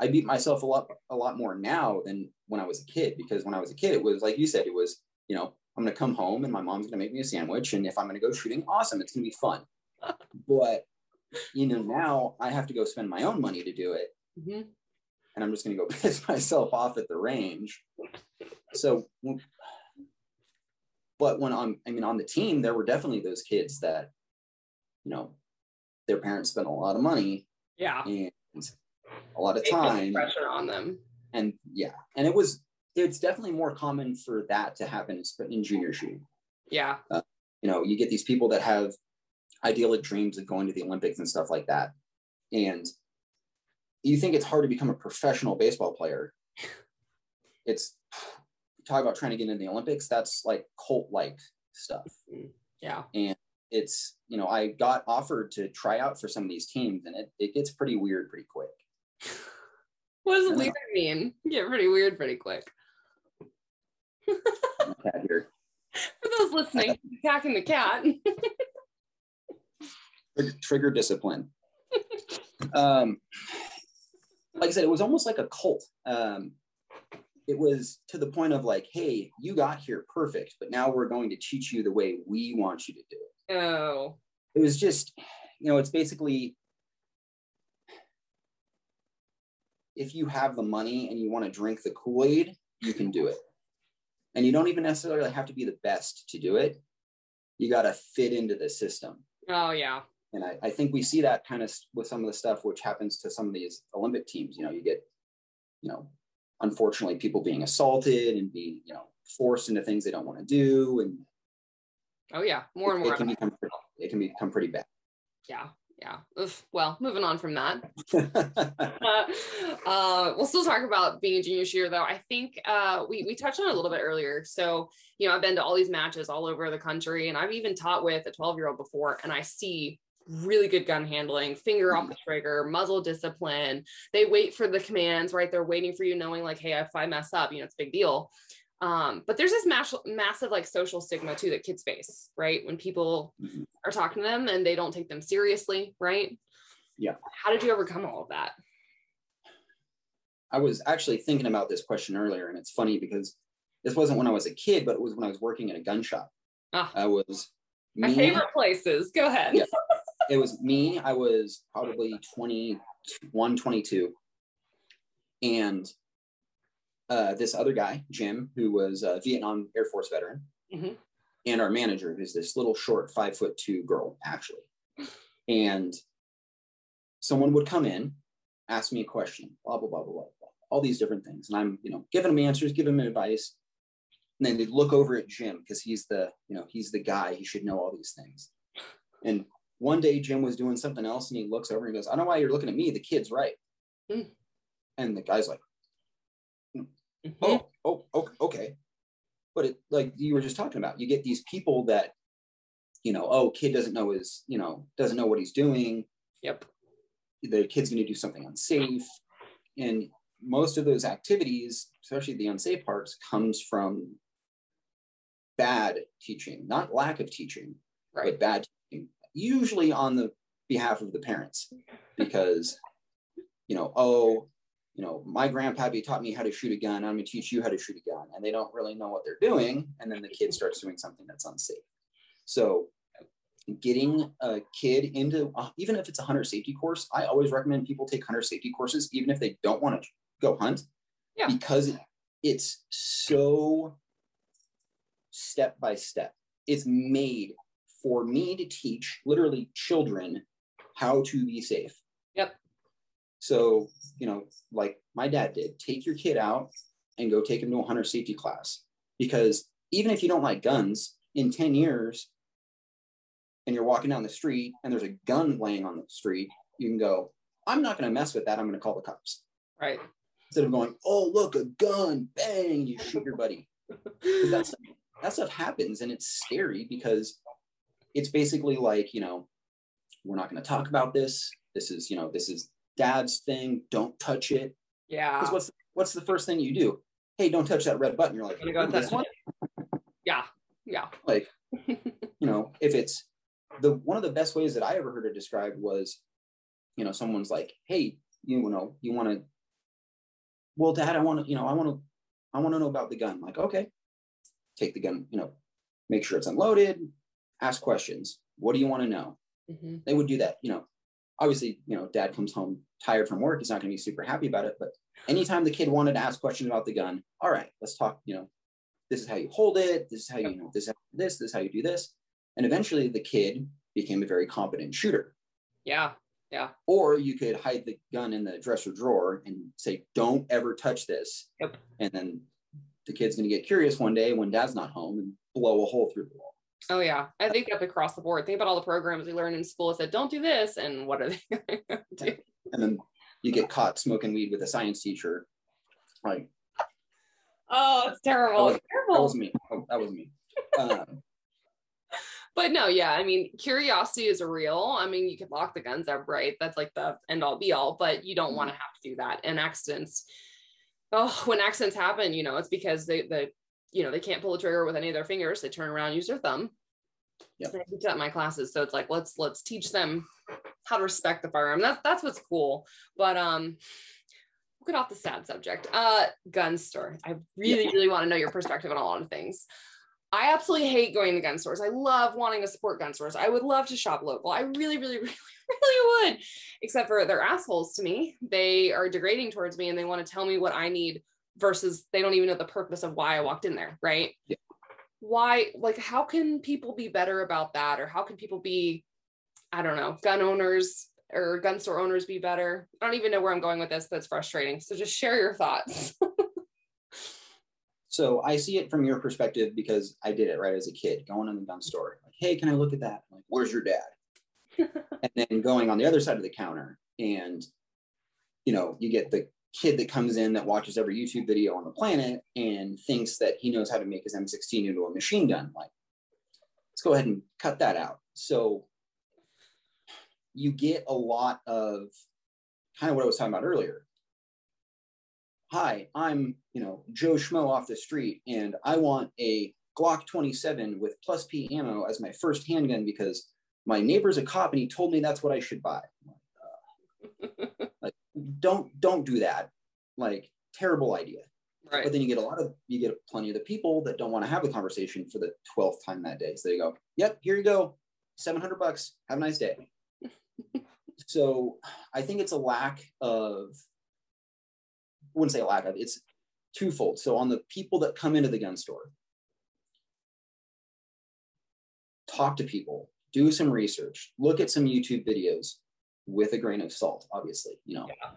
I beat myself a lot, a lot more now than when I was a kid, because when I was a kid, it was like you said, it was, you know, I'm going to come home and my mom's going to make me a sandwich. And if I'm going to go shooting, awesome, it's going to be fun. but, you know, now I have to go spend my own money to do it. Mm-hmm. And I'm just going to go piss myself off at the range. So but when on i mean on the team there were definitely those kids that you know their parents spent a lot of money yeah and a lot of time pressure on them. and yeah and it was it's definitely more common for that to happen in junior shooting Yeah. Uh, you know you get these people that have idyllic dreams of going to the olympics and stuff like that and you think it's hard to become a professional baseball player it's talk about trying to get into the olympics that's like cult like stuff mm-hmm. Yeah. And it's you know i got offered to try out for some of these teams and it, it gets pretty weird pretty quick What does weird mean? Get pretty weird pretty quick. Cat here. For those listening, attacking the cat. Trigger, trigger discipline um like i said it was almost like a cult um it was to the point of like hey you got here perfect but now we're going to teach you the way we want you to do it oh. it was just you know it's basically if you have the money and you want to drink the kool-aid you can do it and you don't even necessarily have to be the best to do it you got to fit into the system Oh yeah. and I, I think we see that kind of with some of the stuff which happens to some of these olympic teams you know you get you know unfortunately people being assaulted and being you know forced into things they don't want to do and Oh yeah. More and more. it can become it can become pretty bad yeah. Yeah. Oof. Well, moving on from that. uh, uh, we'll still talk about being a junior shooter though. I think uh, we, we touched on it a little bit earlier. So, you know, I've been to all these matches all over the country and I've even taught with a 12 year old before and I see really good gun handling, finger off the trigger, muzzle discipline. They wait for the commands, right? They're waiting for you knowing like, Hey, if I mess up, you know, it's a big deal. Um, but there's this mass- massive like social stigma too that kids face, right? When people Mhm. are talking to them and they don't take them seriously, right? Yeah. How did you overcome all of that? I was actually thinking about this question earlier, and it's funny because this wasn't when I was a kid, but it was when I was working at a gun shop. Ah. I was My me- favorite places. Go ahead. Yeah. It was me. I was probably 21, 22. And uh, this other guy, Jim, who was a Vietnam Air Force veteran, Mhm. and our manager, who's this little short five foot two girl, actually. And someone would come in, ask me a question, blah, blah, blah, blah, blah, blah, all these different things. And I'm, you know, giving them answers, giving them advice. And then they'd look over at Jim because he's the, you know, he's the guy. He should know all these things. And one day Jim was doing something else and he looks over and he goes, I don't know why you're looking at me. The kid's right. Mm. And the guy's like, Mhm. oh, oh, okay, okay. But it like you were just talking about, you get these people that, you know, oh, kid doesn't know his, you know, doesn't know what he's doing. Yep. The kid's going to do something unsafe. And most of those activities, especially the unsafe parts, comes from bad teaching, not lack of teaching, Right. but bad teaching, usually on the behalf of the parents, because, you know, oh, you know, my grandpappy taught me how to shoot a gun. I'm going to teach you how to shoot a gun. And they don't really know what they're doing. And then the kid starts doing something that's unsafe. So, getting a kid into, uh, even if it's a hunter safety course, I always recommend people take hunter safety courses, even if they don't want to go hunt, Yeah. because it's so step by step. It's made for me to teach literally children how to be safe. So, you know, like my dad did, take your kid out and go take him to a hunter safety class. Because even if you don't like guns, in 10 years, and you're walking down the street and there's a gun laying on the street, you can go, I'm not going to mess with that. I'm going to call the cops. Right. Instead of going, oh, look, a gun, bang, you shoot your buddy. 'Cause That's, that stuff happens and it's scary because it's basically like, you know, we're not going to talk about this. This is, you know, this is dad's thing. Don't touch it. Yeah. Because what's what's the first thing you do? Hey, don't touch that red button. You're like, Gonna go "Ooh, this one. Yeah. Yeah. Like, you know, if it's the one of the best ways that I ever heard it described was, you know, someone's like, hey, you know, you want to, well, dad, I want to, you know, I want to, I want to know about the gun. like, okay, take the gun, you know, make sure it's unloaded, ask questions. What do you want to know? Mhm. they would do that. You know, obviously, you know, dad comes home tired from work. He's not going to be super happy about it. But anytime the kid wanted to ask questions about the gun, all right, let's talk. You know, this is how you hold it. This is how you know this, this, this is how you do this. And eventually the kid became a very competent shooter. Yeah. Yeah. Or you could hide the gun in the dresser drawer and say, don't ever touch this. Yep. And then the kid's going to get curious one day when dad's not home and blow a hole through the wall. Oh yeah, I think that's across the board. Think about all the programs we learn in school that said, "Don't do this," and what are they going to do? And then you get caught smoking weed with a science teacher. Like, oh, it's terrible. That was, terrible. That was me. Oh, that was me. Um, but no, yeah, I mean, curiosity is real. I mean, you can lock the guns up, right? That's like the end all be all, but you don't want to have to do that. And accidents, oh, when accidents happen, you know, it's because they, the, you know, they can't pull the trigger with any of their fingers. They turn around, use their thumb. Yep. I teach that in my classes. So it's like, let's, let's teach them how to respect the firearm. That's, that's what's cool. But, um, we'll get off the sad subject. Uh, gun store. I really, really want to know your perspective on a lot of things. I absolutely hate going to gun stores. I love wanting to support gun stores. I would love to shop local. I really, really, really, really would, except for they're assholes to me. They are degrading towards me and they want to tell me what I need versus they don't even know the purpose of why I walked in there, right? Yeah. Why, like, how can people be better about that? Or how can people be, I don't know, gun owners or gun store owners be better? I don't even know where I'm going with this, but it's frustrating. So just share your thoughts. So I see it from your perspective because I did it right as a kid, going in the gun store, like, hey, can I look at that? I'm like, where's your dad? and then going on the other side of the counter, and you know, you get the kid that comes in that watches every YouTube video on the planet and thinks that he knows how to make his M16 into a machine gun. Like, let's go ahead and cut that out. So you get a lot of kind of what I was talking about earlier hi, I'm, you know, Joe Schmo off the street and I want a Glock 27 with plus P ammo as my first handgun because my neighbor's a cop and he told me that's what I should buy. Uh, like, don't don't do that. Like, terrible idea. Right. But then you get a lot of you get plenty of the people that don't want to have the conversation for the twelfth time that day. So they go, "Yep, here you go, seven hundred bucks. Have a nice day." so I think it's a lack of I wouldn't say a lack of, it's twofold. So on the people that come into the gun store, talk to people, do some research, look at some YouTube videos with a grain of salt, obviously, you know, yeah.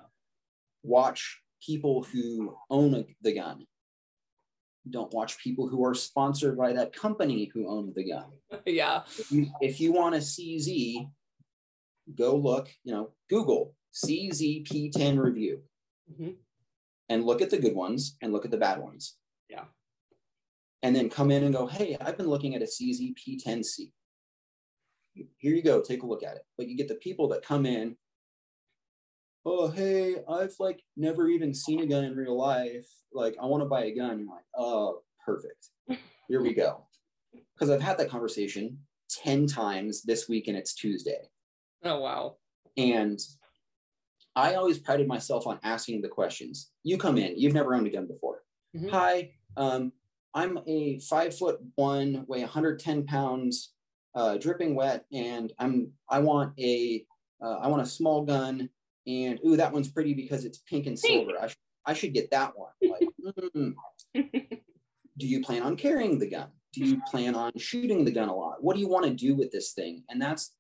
watch people who own a, the gun. Don't watch people who are sponsored by that company who own the gun. Yeah. If you, if you want a CZ, go look, you know, Google CZP10 review. Mm-hmm and look at the good ones and look at the bad ones. Yeah. And then come in and go, hey, I've been looking at a CZ P10C. Here you go, take a look at it. But you get the people that come in, oh, hey, I've like never even seen a gun in real life. Like, I want to buy a gun. You're like, oh, perfect. Here we go. Because I've had that conversation 10 times this week and it's Tuesday. Oh, wow. And I always prided myself on asking the questions. You come in, you've never owned a gun before. Mm-hmm. Hi, um, I'm a five foot one, weigh 110 pounds, uh, dripping wet, and I'm I want a uh, I want a small gun, and ooh, that one's pretty because it's pink and silver. I, sh- I should get that one. Like, mm. do you plan on carrying the gun? Do you plan on shooting the gun a lot? What do you want to do with this thing? And that's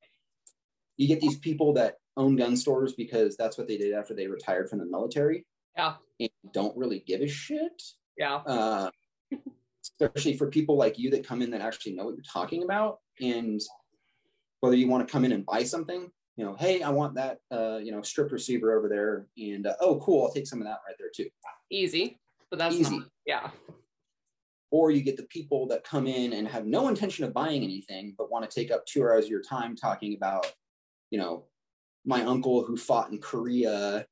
you get these people that own gun stores because that's what they did after they retired from the military. Yeah. And don't really give a shit. Yeah. Uh, especially for people like you that come in that actually know what you're talking about. And whether you want to come in and buy something, you know, hey, I want that, uh, you know, strip receiver over there. And uh, oh, cool, I'll take some of that right there too. Easy. But that's easy. Not, yeah. Or you get the people that come in and have no intention of buying anything, but want to take up two hours of your time talking about, you know, my uncle who fought in Korea,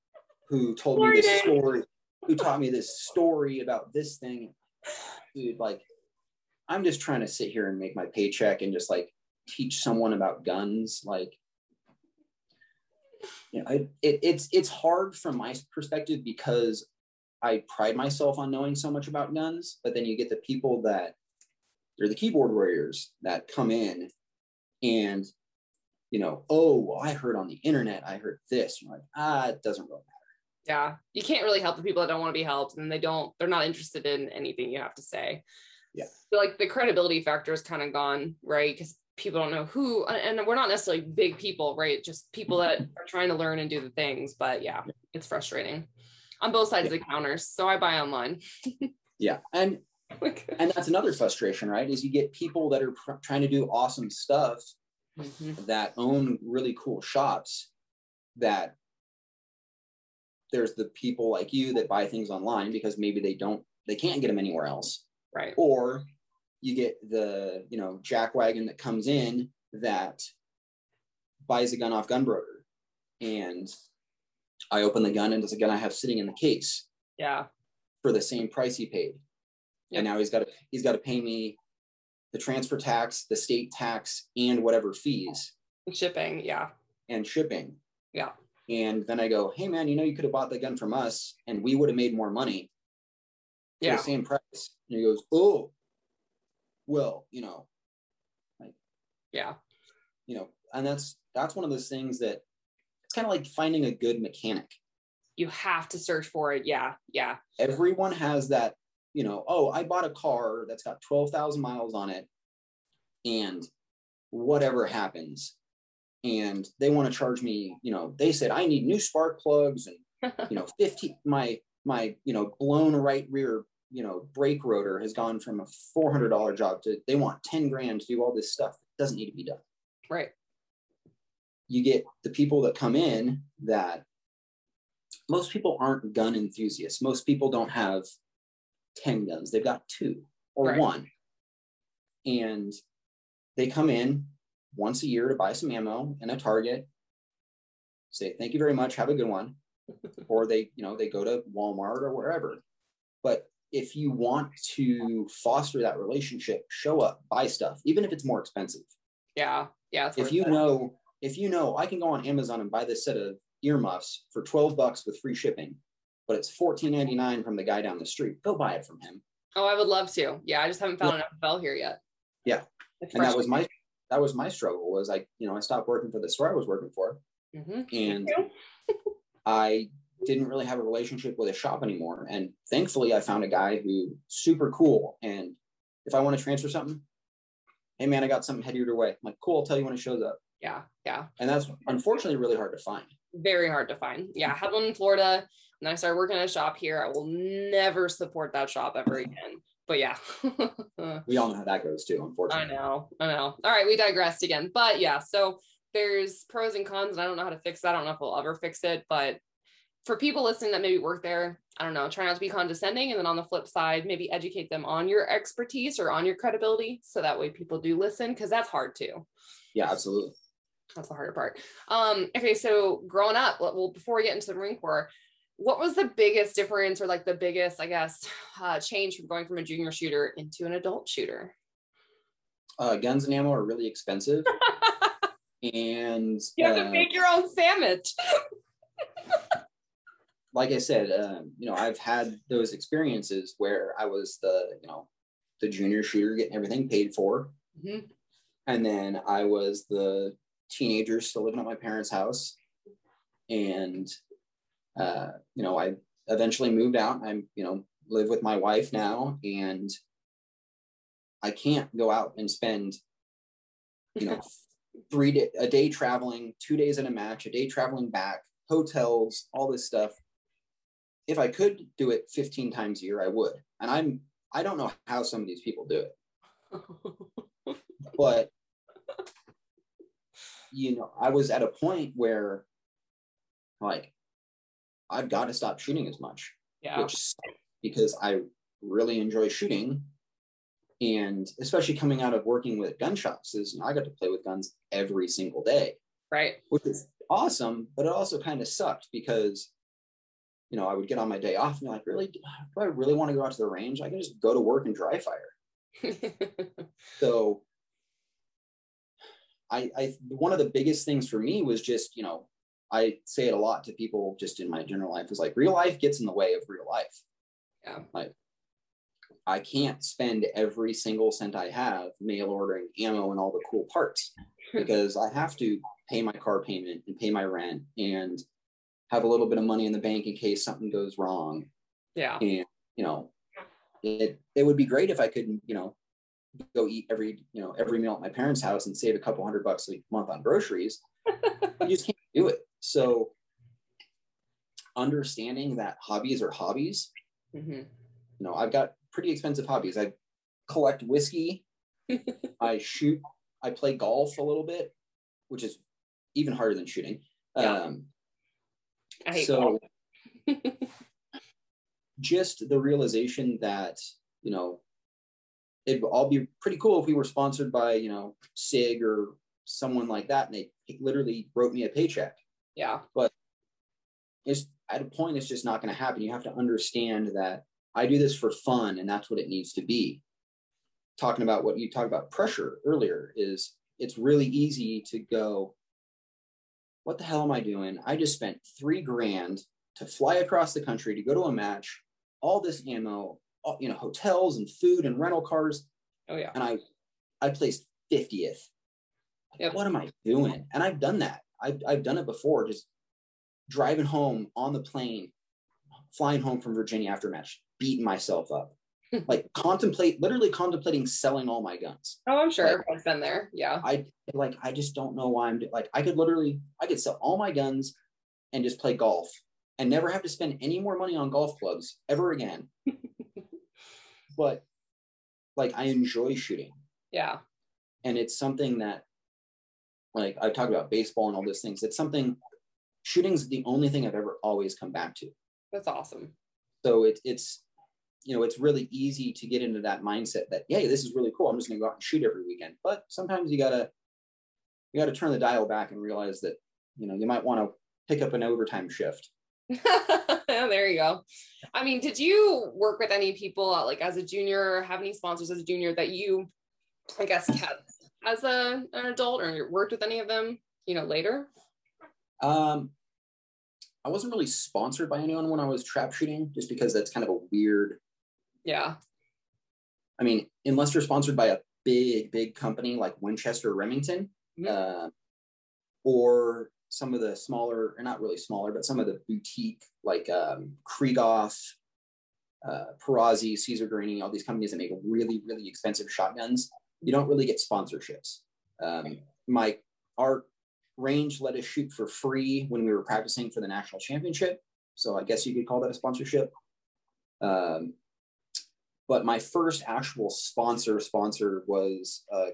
who told me this story, who taught me this story about this thing. Dude, like, I'm just trying to sit here and make my paycheck and just like teach someone about guns. Like, you know, it, it, it's it's hard from my perspective because I pride myself on knowing so much about guns, but then you get the people that they're the keyboard warriors that come in and you know, oh, well, I heard on the internet, I heard this. You're like, ah, it doesn't really matter. Yeah. You can't really help the people that don't want to be helped and they don't, they're not interested in anything you have to say. Yeah. So like the credibility factor is kind of gone, right? Because people don't know who, and we're not necessarily big people, right? Just people that are trying to learn and do the things. But yeah, it's frustrating on both sides yeah. of the counters. So I buy online. yeah. And and that's another frustration, right? Is you get people that are pr- trying to do awesome stuff mm-hmm. that own really cool shops that there's the people like you that buy things online because maybe they don't they can't get them anywhere else right. Or you get the you know jack wagon that comes in that buys a gun off gunbroker. And i open the gun and it's a gun i have sitting in the case yeah. for the same price he paid. Yep. and now he's got to he's got to pay me the transfer tax the state tax and whatever fees. Shipping yeah. And shipping. Yeah. And then I go, hey man, you know, you could have bought the gun from us and we would have made more money yeah. the same price. And he goes, oh, well, you know, like, yeah, you know, and that's that's one of those things that it's kind of like finding a good mechanic. You have to search for it. Yeah, yeah. Everyone has that, you know, oh, I bought a car that's got 12,000 miles on it and whatever happens, and they want to charge me you know they said i need new spark plugs and you know 50 my my you know blown right rear you know brake rotor has gone from a $400 job to they want 10 grand to do all this stuff that doesn't need to be done right you get the people that come in that most people aren't gun enthusiasts most people don't have 10 guns they've got two or right. one and they come in once a year to buy some ammo and a target, say, thank you very much, have a good one. or they, you know, they go to Walmart or wherever. If you want to foster that relationship, show up, buy stuff, even if it's more expensive. Yeah. Yeah. If you that. know, if you know, I can go on Amazon and buy this set of earmuffs for 12 bucks with free shipping, but it's 14.99 from the guy down the street. Go buy it from him. Oh, I would love to. Yeah. I just haven't found yeah. enough bell here yet. Yeah. and that was my that was my struggle was I, you know, I stopped working for the store I was working for. Mm-hmm. And I didn't really have a relationship with a shop anymore. And thankfully I found a guy who super cool. And if I want to transfer something, hey man, I got something headed your way. I'm like, cool, I'll tell you when it shows up. Yeah. Yeah. And that's unfortunately really hard to find. Very hard to find. Yeah. I had one in Florida and I started working at a shop here. I will never support that shop ever again but yeah. we all know how that goes too, unfortunately. I know, I know. All right, we digressed again. But yeah, so there's pros and cons, and I don't know how to fix that. I don't know if we'll ever fix it, but for people listening that maybe work there, I don't know, try not to be condescending. And then on the flip side, maybe educate them on your expertise or on your credibility. So that way people do listen, because that's hard too. Yeah, absolutely. That's the harder part. Um, okay, so growing up, well, before we get into the Marine Corps, what was the biggest difference or like the biggest i guess uh, change from going from a junior shooter into an adult shooter uh, guns and ammo are really expensive and you have uh, to make your own sandwich like i said uh, you know i've had those experiences where i was the you know the junior shooter getting everything paid for mm-hmm. and then i was the teenager still living at my parents house and uh, you know, I eventually moved out. I'm, you know, live with my wife now, and I can't go out and spend, you know, three day, a day traveling, two days in a match, a day traveling back, hotels, all this stuff. If I could do it 15 times a year, I would. And I'm, I don't know how some of these people do it, but you know, I was at a point where like I've got to stop shooting as much. Yeah. Which because I really enjoy shooting. And especially coming out of working with gun shops is you know, I got to play with guns every single day. Right. Which is awesome, but it also kind of sucked because you know, I would get on my day off and be like, really, do I really want to go out to the range? I can just go to work and dry fire. so I, I, one of the biggest things for me was just, you know, I say it a lot to people just in my general life is like real life gets in the way of real life. Yeah. Like I can't spend every single cent I have mail ordering ammo and all the cool parts because I have to pay my car payment and pay my rent and have a little bit of money in the bank in case something goes wrong. Yeah. And you know, it it would be great if I could, you know, go eat every, you know, every meal at my parents' house and save a couple hundred bucks a month on groceries. you just can't do it. So understanding that hobbies are hobbies. Mm-hmm. You know, I've got pretty expensive hobbies. I collect whiskey. I shoot. I play golf a little bit, which is even harder than shooting. Yeah. Um, I so just the realization that you know it'd all be pretty cool if we were sponsored by you know sig or someone like that and they literally wrote me a paycheck. Yeah. But it's at a point it's just not going to happen. You have to understand that i do this for fun and that's what it needs to be. Talking about what you talked about pressure earlier is it's really easy to go what the hell am i doing? I just spent three grand to fly across the country to go to a match all this ammo all, you know hotels and food and rental cars. Oh yeah. and i i placed 50th Yep. what am i doing? And i've done that. I've, I've done it before just driving home on the plane flying home from virginia after a match beating myself up like contemplate literally contemplating selling all my guns Oh, I'm sure Like- everyone's been there. Yeah. i like i just don't know why i'm do- like i could literally i could sell all my guns and just play golf and never have to spend any more money on golf clubs ever again but like i enjoy shooting Yeah. and it's something that like i talk about baseball and all those things it's something shooting's the only thing i've ever always come back to That's awesome. so it, it's you know it's really easy to get into that mindset that yeah this is really cool i'm just going to go out and shoot every weekend but sometimes you gotta you gotta turn the dial back and realize that you know you might want to pick up an overtime shift there you go. I mean, did you work with any people uh, like as a junior, or have any sponsors as a junior that you, I guess, kept as a, an adult or worked with any of them, you know, later? um i wasn't really sponsored by anyone when i was trap shooting just because that's kind of a weird Yeah. I mean, unless you're sponsored by a big, big company like Winchester Remington, Mhm. uh, or some of the smaller, or not really smaller, but some of the boutique like um, Krieghoff, uh, Perazzi, Caesar Guerini, all these companies that make really, really expensive shotguns, you don't really get sponsorships. Um, my our range let us shoot for free when we were practicing for the national championship, so I guess you could call that a sponsorship. Um, but my first actual sponsor sponsor was a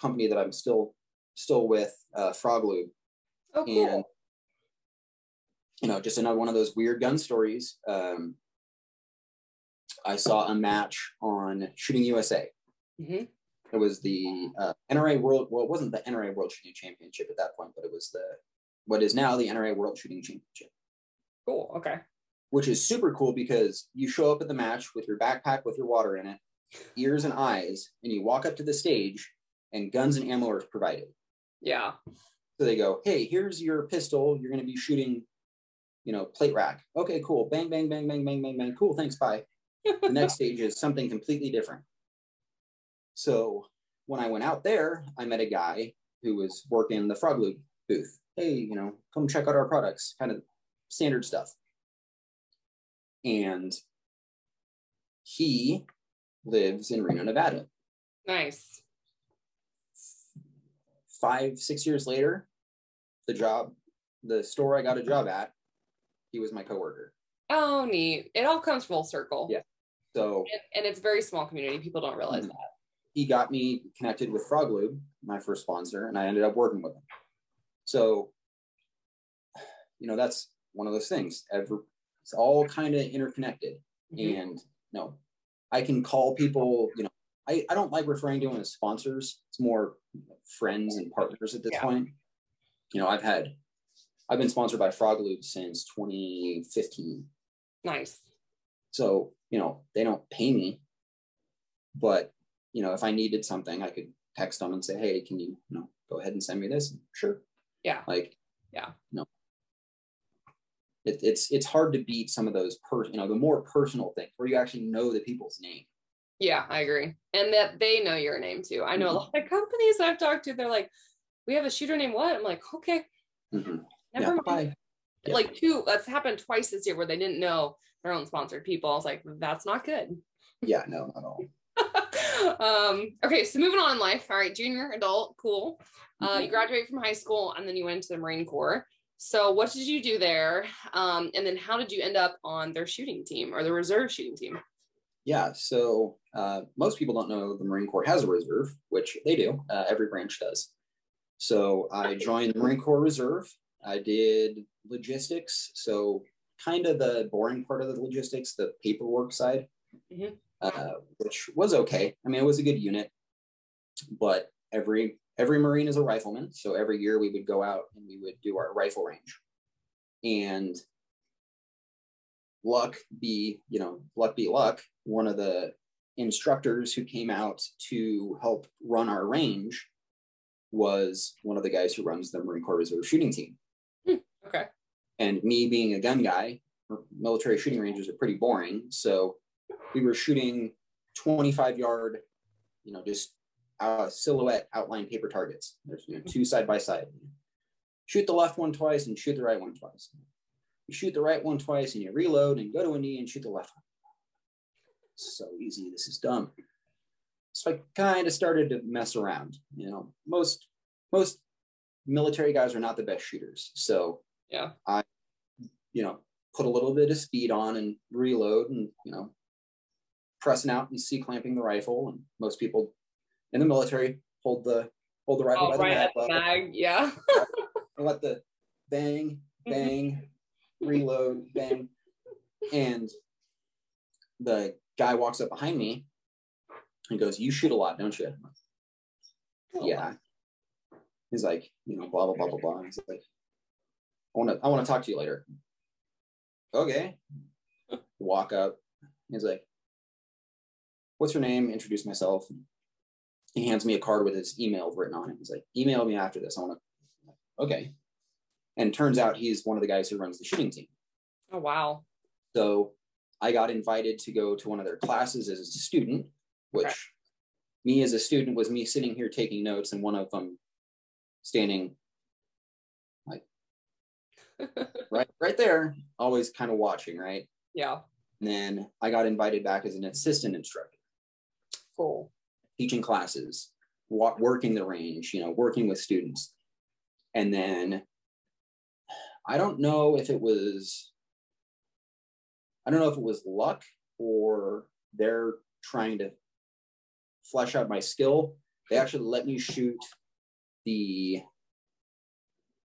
company that I'm still still with, uh, Frog Lube, Oh, cool. and you know, just another one of those weird gun stories. Um, I saw a match on Shooting USA. Mhm. It was the uh, NRA World. Well, it wasn't the NRA World Shooting Championship at that point, but it was the what is now the NRA World Shooting Championship Cool. Okay. Which is super cool because you show up at the match with your backpack with your water in it, ears and eyes, and you walk up to the stage and guns and ammo are provided. Yeah. So they go, hey, here's your pistol. You're going to be shooting, you know, plate rack. Okay, cool. Bang, bang, bang, bang, bang, bang, bang. Cool. Thanks. Bye. The next stage is something completely different. So when I went out there, I met a guy who was working the Frog Lube booth. Hey, you know, come check out our products, kind of standard stuff. And he lives in Reno, Nevada. Nice. Five, six years later, the job, the store I got a job at, he was my coworker. Oh, neat. It all comes full circle. Yeah. So And, and it's a very small community. People don't realize Mhm. that. he got me connected with Frog Lube, my first sponsor, and I ended up working with him. So, you know, that's one of those things. Every, it's all kind of interconnected. Mhm. And you know, I can call people, you know, I, I don't like referring to them as sponsors. It's more friends and partners at this Yeah. point. You know, I've had I've been sponsored by Frog Lube since 2015. Nice. So, you know, they don't pay me, but you know, if I needed something, I could text them and say, Hey, can you, you know, go ahead and send me this? Sure. Yeah. Like, Yeah. No. It, it's it's hard to beat some of those per you know, the more personal things where you actually know the people's name. Yeah, I agree. And that they know your name too. I know a Mhm. lot of companies I've talked to, they're like, we have a shooter named what? I'm like, okay, Mhm. never Yeah, mind. Yeah. Like two, that's happened twice this year where they didn't know their own sponsored people. I was like, that's not good. Yeah, no, not at all. um, okay, so moving on in life. All right, junior adult, cool. Uh, Mm-hmm. you graduated from high school and then you went into the Marine Corps. So, what did you do there? Um, and then, how did you end up on their shooting team or the reserve shooting team? Yeah, so uh, most people don't know the Marine Corps has a reserve, which they do. Uh, every branch does. So I joined the Marine Corps Reserve. I did logistics, so kind of the boring part of the logistics, the paperwork side, Mhm. uh, which was okay. I mean, it was a good unit, but every every Marine is a rifleman. So every year we would go out and we would do our rifle range, and luck be you know luck be luck one of the instructors who came out to help run our range was one of the guys who runs the marine corps reserve shooting team hmm, Okay. and me being a gun guy military shooting ranges are pretty boring so we were shooting 25 yard you know just uh, silhouette outline paper targets there's you know, two side by side shoot the left one twice and shoot the right one twice you shoot the right one twice and you reload and go to a knee and shoot the left one. So easy. This is dumb. So I kind of started to mess around. You know, most most military guys are not the best shooters. So Yeah. I, you know, put a little bit of speed on and reload and you know, pressing out and C clamping the rifle. And most people in the military hold the hold the rifle Oh, by the right mag at the level mag. Yeah. and let the bang, mm-hmm. bang, reload, bang. And the guy walks up behind me and goes, You shoot a lot, don't you? Oh, yeah. He's like, you know, blah blah blah blah blah. He's like, I wanna I wanna talk to you later. Okay. Walk up. He's like, What's your name? Introduce myself. He hands me a card with his email written on it. He's like, email me after this. I wanna okay. And turns out he's one of the guys who runs the shooting team. Oh wow. So I got invited to go to one of their classes as a student, which Okay. me as a student was me sitting here taking notes and one of them standing like right right there, always kind of watching, right? yeah. And then I got invited back as an assistant instructor, Cool. Teaching classes, wa- working the range, you know, working with students. And then I don't know if it was I don't know if it was luck or they're trying to flesh out my skill. They actually let me shoot the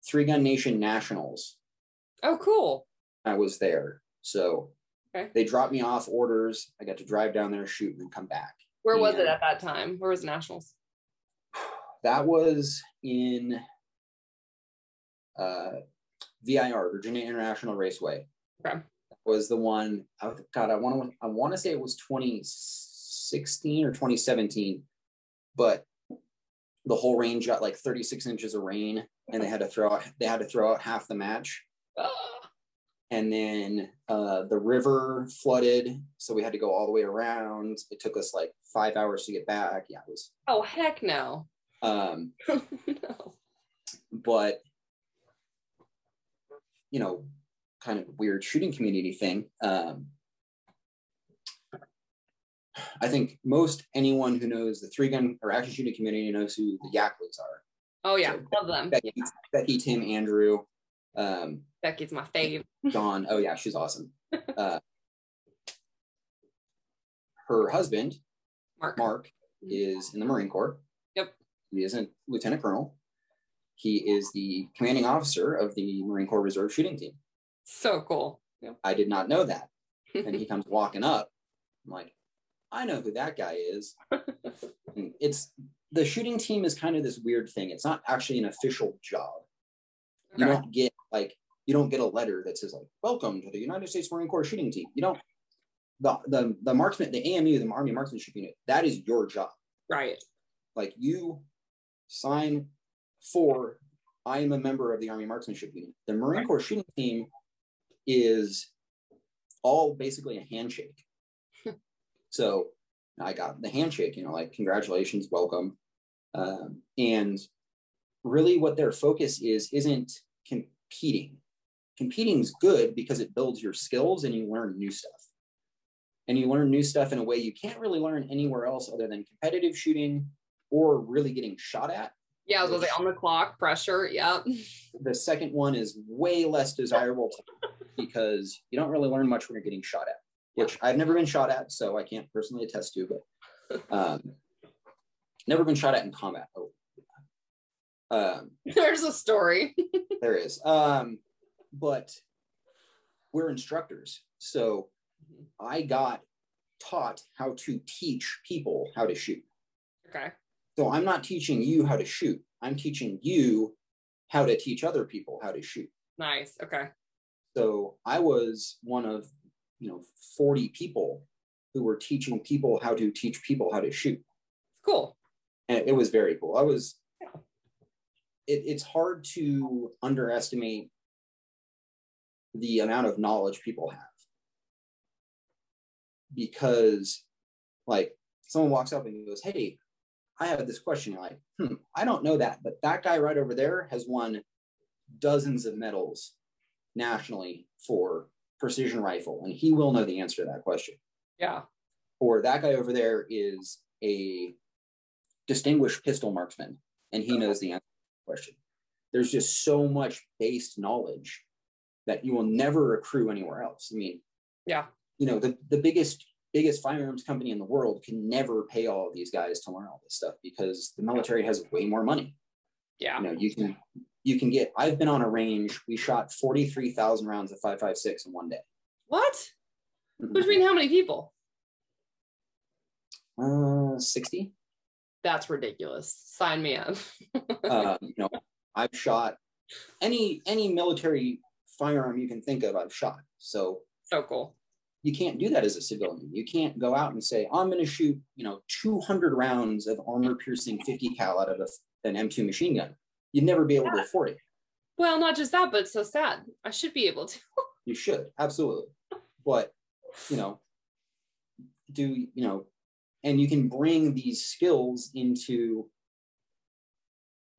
Three Gun Nation Nationals. Oh, cool. I was there. So Okay. they dropped me off orders. I got to drive down there, shoot, and then come back. Where was it at that time? Where was the nationals? That was in uh, VIR, Virginia International Raceway. Okay. Was the one? I- God, I want to. I want to say it was 2016 or 2017, but the whole range got like 36 inches of rain, and they had to throw out. They had to throw out half the match, Ah, and then uh, the river flooded, so we had to go all the way around. It took us like five hours to get back. Yeah, it was. oh heck no. Um, no. but you know, kind of weird shooting community thing. Um, I think most anyone who knows the three gun or action shooting community knows who the Yackleys are. Oh yeah, So, love them. Becky, Yeah. Becky, Tim, Andrew, um, Becky's my fave. Dawn. Oh yeah, she's awesome. Uh, her husband, Mark. Mark, is in the Marine Corps. Yep. He is a lieutenant colonel. He is the commanding officer of the Marine Corps Reserve shooting team. So cool. Yep. I did not know that. And he comes walking up. I'm like, I know who that guy is. It's the shooting team is kind of this weird thing. It's not actually an official job. You Okay. don't get like you don't get a letter that says like welcome to the United States Marine Corps shooting team. You don't the the the marksman, the AMU, the Army Marksmanship Unit, that is your job. Right. Like you sign for I am a member of the Army Marksmanship Unit. The Marine Corps shooting team is all basically a handshake. so I got the handshake, you know, like congratulations, welcome. Um, and really what their focus is isn't competing. Competing is good because it builds your skills and you learn new stuff. and you learn new stuff in a way you can't really learn anywhere else other than competitive shooting or really getting shot at. Yeah, I was on the clock, pressure. Yeah. The second one is way less desirable because you don't really learn much when you're getting shot at, which I've never been shot at, so I can't personally attest to, but um, never been shot at in combat. Oh. Um, There's a story. there is. Um, but we're instructors. So I got taught how to teach people how to shoot. Okay. So I'm not teaching you how to shoot. I'm teaching you how to teach other people how to shoot. Nice. Okay. So I was one of, you know, 40 people who were teaching people how to teach people how to shoot. Cool. And it was very cool. I was it, it's hard to underestimate the amount of knowledge people have. Because like someone walks up and goes hey i have this question. You're like hmm i don't know that but that guy right over there has won dozens of medals nationally for precision rifle and he will know the answer to that question. Yeah. or that guy over there is a distinguished pistol marksman and he knows the answer question there's just so much based knowledge that you will never accrue anywhere else i mean Yeah. you know the, the biggest biggest firearms company in the world can never pay all of these guys to learn all this stuff because the military has way more money Yeah. you know you can you can get i've been on a range we shot 43000 rounds of 556 in one day What? Which mean how many people? uh 60 That's ridiculous. Sign me up. uh, you know i've shot any any military firearm you can think of i've shot so so cool. you can't do that as a civilian you can't go out and say i'm going to shoot you know 200 rounds of armor piercing 50 cal out of a, an m2 machine gun you'd never be able to afford it Well, not just that, but so sad. I should be able to. you should absolutely but you know do you know and you can bring these skills into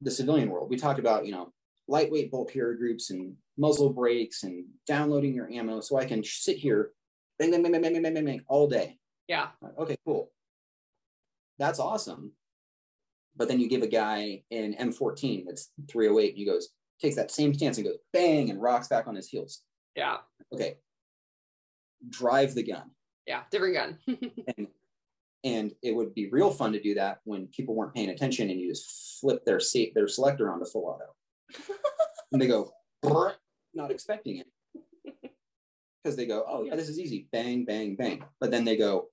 the civilian world we talked about you know lightweight bolt carrier groups and muzzle brakes and downloading your ammo so i can sit here bang bang bang bang bang bang bang, bang all day Yeah. okay cool that's awesome but then you give a guy an m14 that's 308 and he goes takes that same stance and goes bang and rocks back on his heels Yeah. okay drive the gun Yeah. Different gun. and and it would be real fun to do that when people weren't paying attention and you just flip their seat their selector onto full auto and they go not expecting it because they go oh yeah this is easy bang bang bang but then they go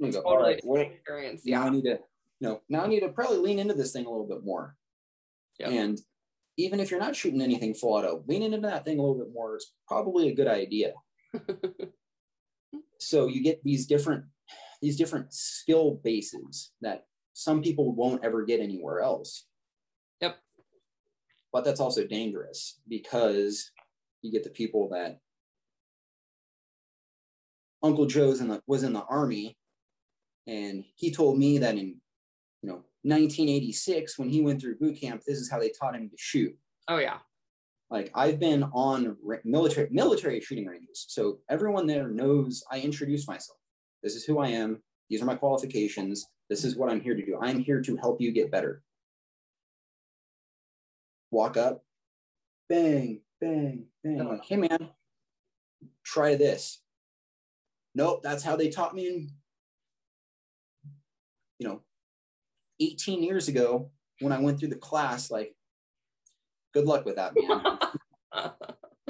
they go totally right well, different experience. now I need to, you know, now I need to probably lean into this thing a little bit more. Yep. And even if you're not shooting anything full auto, leaning into that thing a little bit more is probably a good idea. so you get these different these different skill bases that some people won't ever get anywhere else. Yep. But that's also dangerous because you get the people that Uncle Joe's in the was in the army and he told me that in you know 1986 when he went through boot camp this is how they taught him to shoot oh yeah. like i've been on military military shooting ranges so everyone there knows i introduce myself this is who i am. These are my qualifications. This is what i'm here to do. I'm here to help you get better. Walk up. Bang bang bang. Like hey man. Try this. Nope that's how they taught me in you know 18 years ago when i went through the class like good luck with that man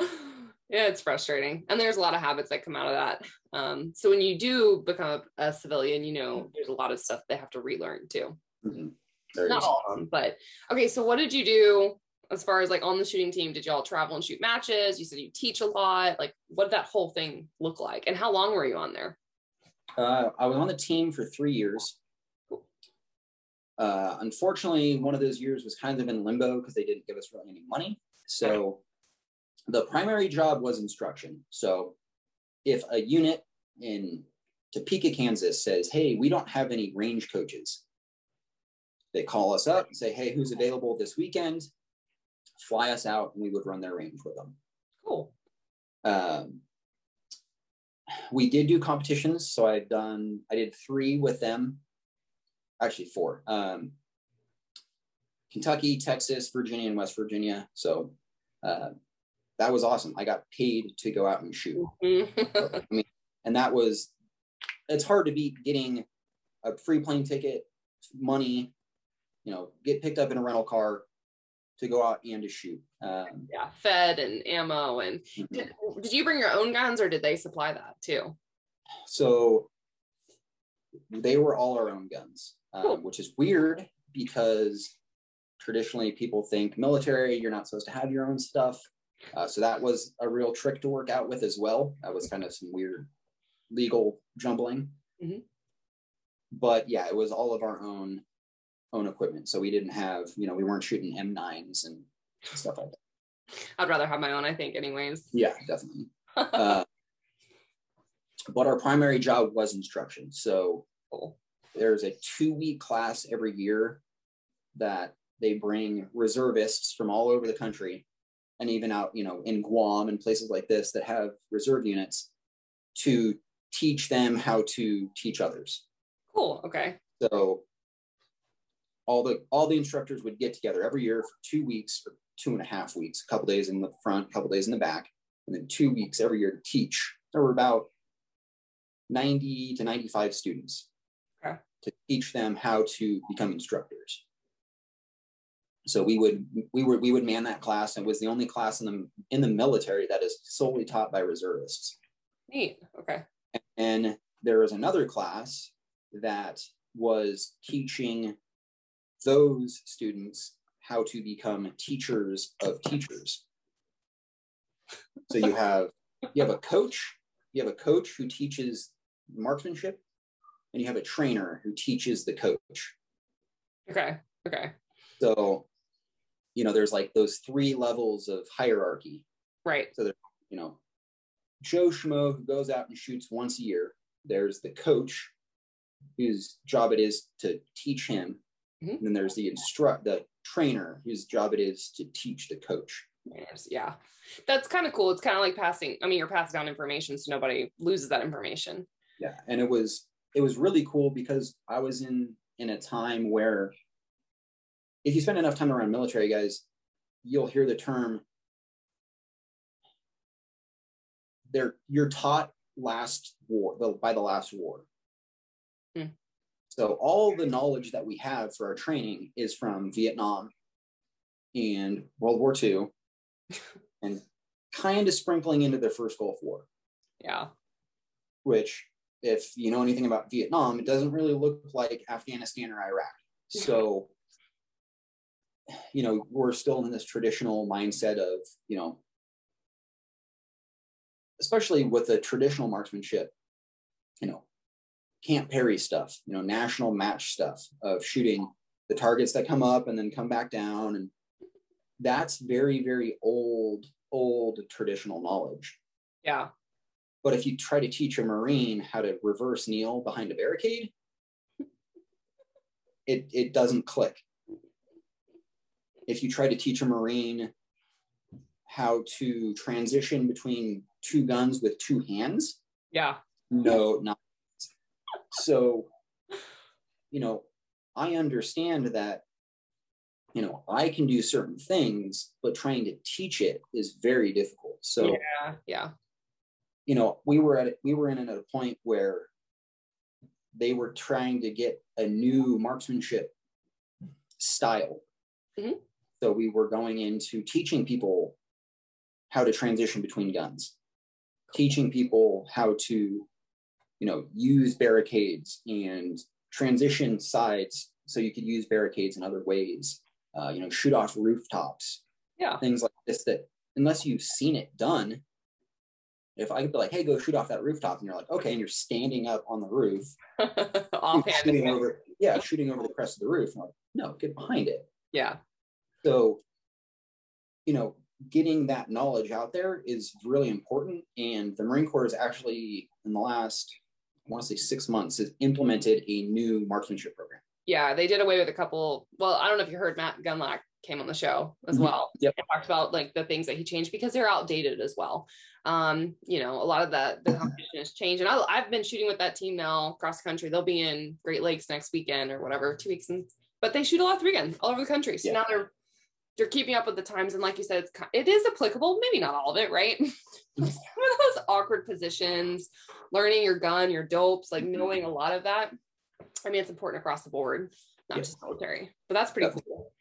yeah, it's frustrating. And there's a lot of habits that come out of that. Um, so when you do become a, civilian, you know, there's a lot of stuff they have to relearn too. Mhm. Not all of them, but okay. So what did you do as far as like on the shooting team? Did y'all travel and shoot matches? You said you teach a lot. Like, what did that whole thing look like? And how long were you on there? Uh, I was on the team for three years. Uh, unfortunately, one of those years was kind of in limbo because they didn't give us really any money. So the primary job was instruction. So if a unit in Topeka, Kansas says, hey, we don't have any range coaches, they call us up and say, hey, who's available this weekend? Fly us out and we would run their range with them. Cool. Um, we did do competitions. So I've done, I did three with them, actually four. Um, Kentucky, Texas, Virginia, and West Virginia. So uh, that was awesome. I got paid to go out and shoot. I mean, and that was, it's hard to beat getting a free plane ticket, money, you know, get picked up in a rental car to go out and to shoot. Um, yeah, fed and ammo. And mhm. did, did you bring your own guns or did they supply that too? So they were all our own guns, um, which is weird because traditionally people think military, you're not supposed to have your own stuff. Uh, so that was a real trick to work out with as well. That was kind of some weird legal jumbling. Mhm. But yeah, it was all of our own own equipment. So we didn't have, you know, we weren't shooting M9s and stuff like that. I'd rather have my own, I think, anyways. Yeah, definitely. Uh, but our primary job was instruction. So there's a two week class every year that they bring reservists from all over the country and even out, you know, in Guam and places like this that have reserve units to teach them how to teach others. Cool. Okay. So all the all the instructors would get together every year for two weeks or two and a half weeks, a couple days in the front, a couple days in the back, and then two weeks every year to teach. There were about 90 to 95 students Okay. to teach them how to become instructors. So we would we would we would man that class and it was the only class in the in the military that is solely taught by reservists. Neat. Okay. And there was another class that was teaching those students how to become teachers of teachers. So you have you have a coach, you have a coach who teaches marksmanship, and you have a trainer who teaches the coach. Okay. Okay. So, you know, there's like those three levels of hierarchy. Right. So there's you know, Joe Schmo who goes out and shoots once a year. There's the coach whose job it is to teach him. Mhm. And then there's the instruct the trainer whose job it is to teach the coach. Yeah. That's kind of cool. It's kind of like passing, I mean, you're passing down information so nobody loses that information. Yeah. And it was it was really cool because I was in in a time where if you spend enough time around military guys, you'll hear the term they're you're taught last war the, by the last war. Hmm. So all the knowledge that we have for our training is from Vietnam and World War II and kind of sprinkling into the first Gulf War Yeah. which if you know anything about Vietnam, it doesn't really look like Afghanistan or Iraq. So, you know, we're still in this traditional mindset of, you know, especially with the traditional marksmanship, you know, Camp Perry stuff, you know, national match stuff of shooting the targets that come up and then come back down. And that's very, very old, old traditional knowledge. Yeah. But if you try to teach a Marine how to reverse kneel behind a barricade, it, it doesn't click. If you try to teach a Marine how to transition between two guns with two hands, Yeah. no, not. So, you know, I understand that, you know, I can do certain things, but trying to teach it is very difficult. So, yeah. Yeah. you know, we were at we were in at a point where they were trying to get a new marksmanship style. Mhm. So we were going into teaching people how to transition between guns, teaching people how to, you know, use barricades and transition sides so you could use barricades in other ways. Uh, you know, shoot off rooftops, Yeah. things like this that unless you've seen it done, if I could be like, hey, go shoot off that rooftop, and you're like, okay, and you're standing up on the roof, shooting over, yeah, shooting over the crest of the roof. Like, no, get behind it. Yeah. So, you know, getting that knowledge out there is really important. And the Marine Corps is actually, in the last, I want to say six months, has implemented a new marksmanship program. Yeah. They did away with a couple. Well, I don't know if you heard Matt Gunlock came on the show as Mhm. well Yep. and talked about like the things that he changed because they're outdated as well. Um, you know, a lot of that the competition has changed, and I, I've been shooting with that team now across the country. They'll be in Great Lakes next weekend or whatever, two weeks, and but they shoot a lot of three all over the country. So Yeah. now they're they're keeping up with the times, and like you said, it's it is applicable, maybe not all of it, right? Some of those awkward positions, learning your gun, your dopes, like Mhm. knowing a lot of that. I mean, it's important across the board, not Yeah. just military, but that's pretty Definitely. cool.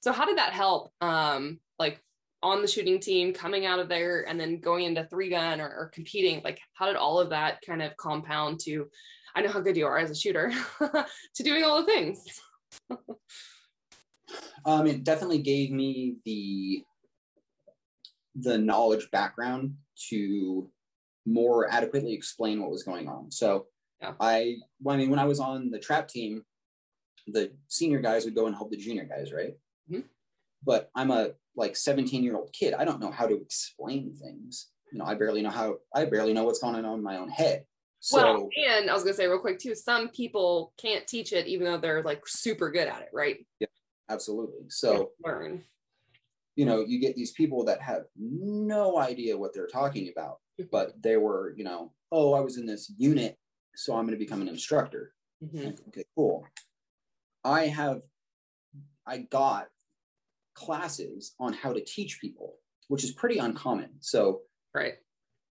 So how did that help? Um, like on the shooting team, coming out of there and then going into three gun or, or competing, like how did all of that kind of compound to, I know how good you are as a shooter, to doing all the things. Um, it definitely gave me the the knowledge background to more adequately explain what was going on. So Yeah. I, well, I mean, when I was on the trap team, the senior guys would go and help the junior guys, right? Mhm. But I'm a like 17 year old kid. I don't know how to explain things. You know, I barely know how. I barely know what's going on in my own head. So well, and I was gonna say real quick too, some people can't teach it even though they're like super good at it, right? Absolutely. So learn. you know, you get these people that have no idea what they're talking about, but they were, you know, oh, I was in this unit, so I'm going to become an instructor. Mhm. Like, okay, cool. I have, I got classes on how to teach people, which is pretty uncommon. So, Right.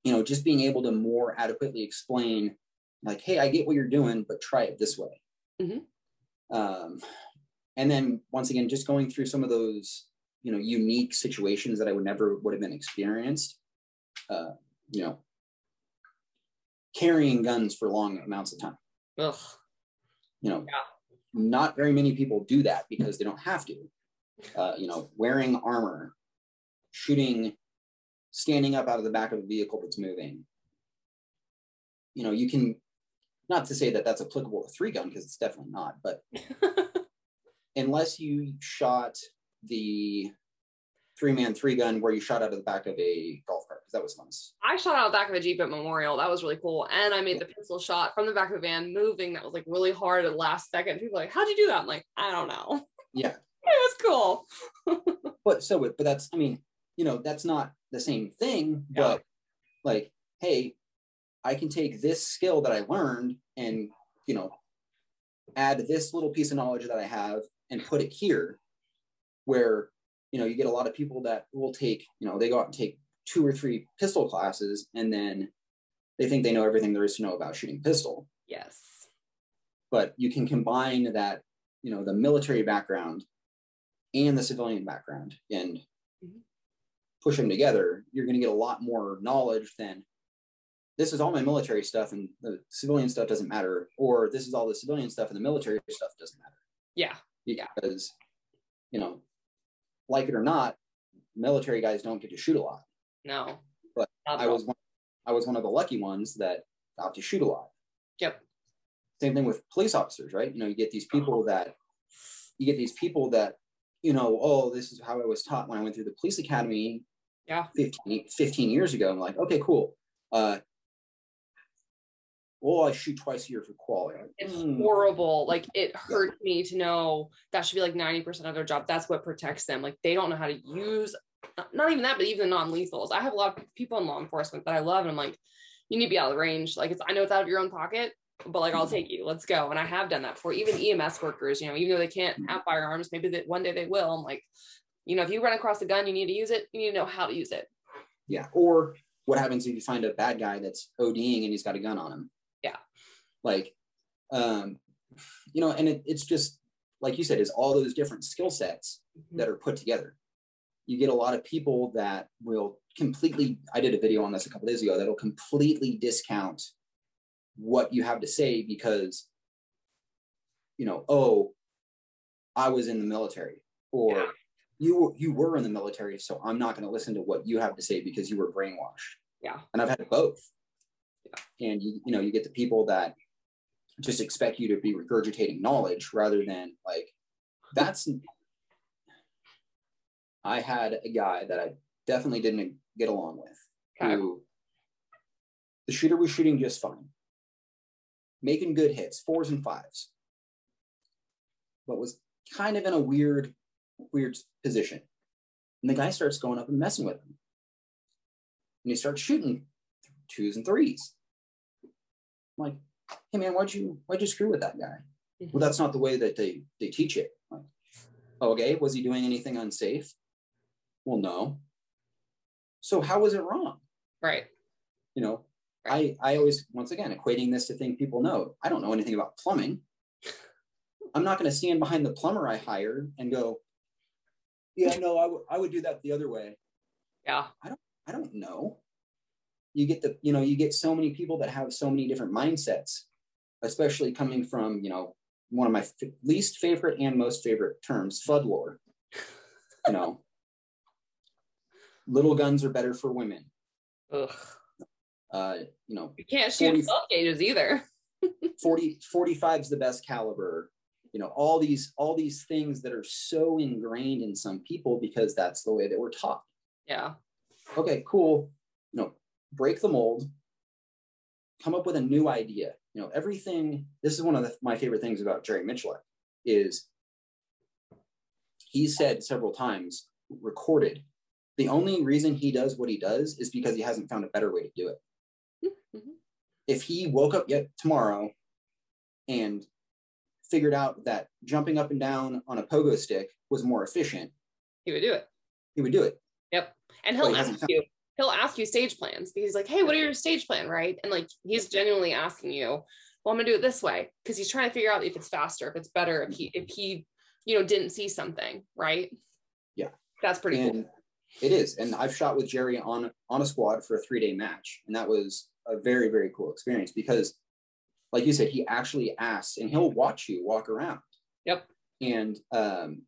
you know, just being able to more adequately explain, like, hey, I get what you're doing, but try it this way. Mhm. Um, and then once again, just going through some of those, you know, unique situations that I would never would have been experienced. Uh, you know, carrying guns for long amounts of time. Ugh. You know, Yeah. not very many people do that because they don't have to. Uh, you know, wearing armor, shooting, standing up out of the back of a vehicle that's moving. You know, you can, not to say that that's applicable to three gun because it's definitely not, but unless you shot the three man three gun where you shot out of the back of a golf cart because that was fun. I shot out of the back of a Jeep at Memorial. That was really cool. And I made the pencil shot from the back of a van moving. That was like really hard at the last second. People like, how'd you do that? I'm like, I don't know. Yeah, It was cool. but so but that's I mean you know that's not the same thing. Yeah. But like, hey, I can take this skill that I learned and you know add this little piece of knowledge that I have and put it here, where you know you get a lot of people that will take you know they go out and take two or three pistol classes and then they think they know everything there is to know about shooting pistol Yes. but you can combine that you know the military background and the civilian background and Mhm. push them together you're going to get a lot more knowledge than this is all my military stuff and the civilian stuff doesn't matter or this is all the civilian stuff and the military stuff doesn't matter Yeah. Yeah. because you know like it or not military guys don't get to shoot a lot No. But i was one, i was one of the lucky ones that got to shoot a lot Yep. same thing with police officers right you know you get these people that you get these people that you know oh this is how i was taught when i went through the police academy Yeah. 15, 15 years ago i'm like okay cool uh well i shoot twice a year for quality It's hmm, horrible. Like it hurts me to know that should be like 90% of their job. That's what protects them. Like they don't know how to use not- not even that, but even the non-lethals. I have a lot of people in law enforcement that I love, and I'm like, you need to be out of the range. Like it's I know it's out of your own pocket, but like I'll take you. Let's go. And I have done that for even EMS workers, you know, even though they can't have firearms, maybe that one day they will. I'm like, you know, if you run across a gun, you need to use it, you need to know how to use it. yeah or what happens if you find a bad guy that's oding and he's got a gun on him Yeah. Like um you know and it, it's just like you said is all those different skill sets that are put together you get a lot of people that will completely i did a video on this a couple days ago that'll completely discount what you have to say because you know oh i was in the military or Yeah. you were you were in the military so i'm not going to listen to what you have to say because you were brainwashed Yeah. and i've had both yeah. and you you know you get the people that just expect you to be regurgitating knowledge rather than like that's i had a guy that i definitely didn't get along with Okay. who the shooter was shooting just fine making good hits fours and fives but was kind of in a weird weird position. And the guy starts going up and messing with him. And he starts shooting twos and threes. I'm like, hey man, why'd you why'd you screw with that guy? Mm-hmm. Well, that's not the way that they they teach it. Like, okay, was he doing anything unsafe? Well, no. So how was it wrong? Right. You know, right. I I always once again equating this to thing people know. I don't know anything about plumbing. I'm not going to stand behind the plumber I hired and go, yeah, no, I, w- I would do that the other way. Yeah. I don't, I don't know. You get the, you know, you get so many people that have so many different mindsets, especially coming from, you know, one of my f- least favorite and most favorite terms, Fudd lore. You know, little guns are better for women. Ugh. Uh, you know, you can't shoot 40, 12 gauges either. 40, 45 is the best caliber you know all these all these things that are so ingrained in some people because that's the way that we're taught yeah okay cool you know break the mold come up with a new idea you know everything this is one of the, my favorite things about Jerry Miculek is he said several times recorded the only reason he does what he does is because he hasn't found a better way to do it mm-hmm. if he woke up yet tomorrow and figured out that jumping up and down on a pogo stick was more efficient, he would do it. He would do it. Yep. And he'll ask you, he'll ask you stage plans because he's like, hey, what are your stage plan? Right. And like he's genuinely asking you, well, I'm gonna do it this way. Cause he's trying to figure out if it's faster, if it's better, if he if he, you know, didn't see something, right? Yeah. That's pretty and cool. It is. And I've shot with Jerry on on a squad for a three-day match. And that was a very, very cool experience because like you said, he actually asks and he'll watch you walk around. Yep. And um,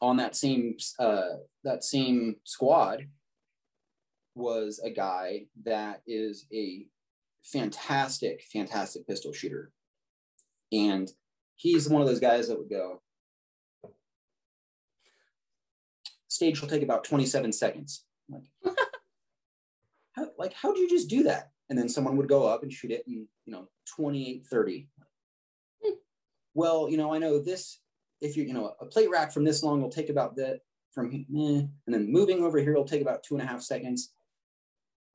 on that same uh, that same squad was a guy that is a fantastic, fantastic pistol shooter. And he's one of those guys that would go, stage will take about 27 seconds. I'm like, how, like, how'd you just do that? and then someone would go up and shoot it in you know 28 30 well you know i know this if you you know a plate rack from this long will take about that from eh, and then moving over here will take about two and a half seconds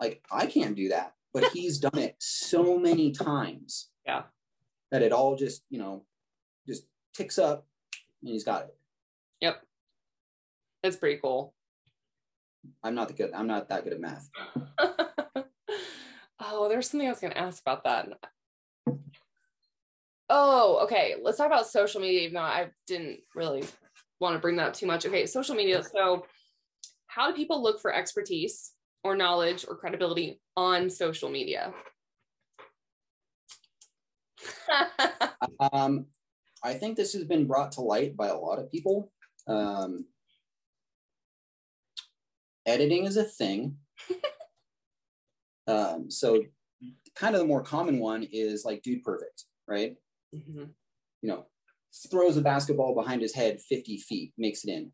like i can't do that but he's done it so many times yeah that it all just you know just ticks up and he's got it yep that's pretty cool i'm not the good i'm not that good at math Oh, there's something I was going to ask about that. Oh, okay. Let's talk about social media. Even though I didn't really want to bring that up too much. Okay, social media. So, how do people look for expertise or knowledge or credibility on social media? um, I think this has been brought to light by a lot of people. Um, editing is a thing. Um, so kind of the more common one is like dude perfect, right? Mm-hmm. You know, throws a basketball behind his head 50 feet, makes it in.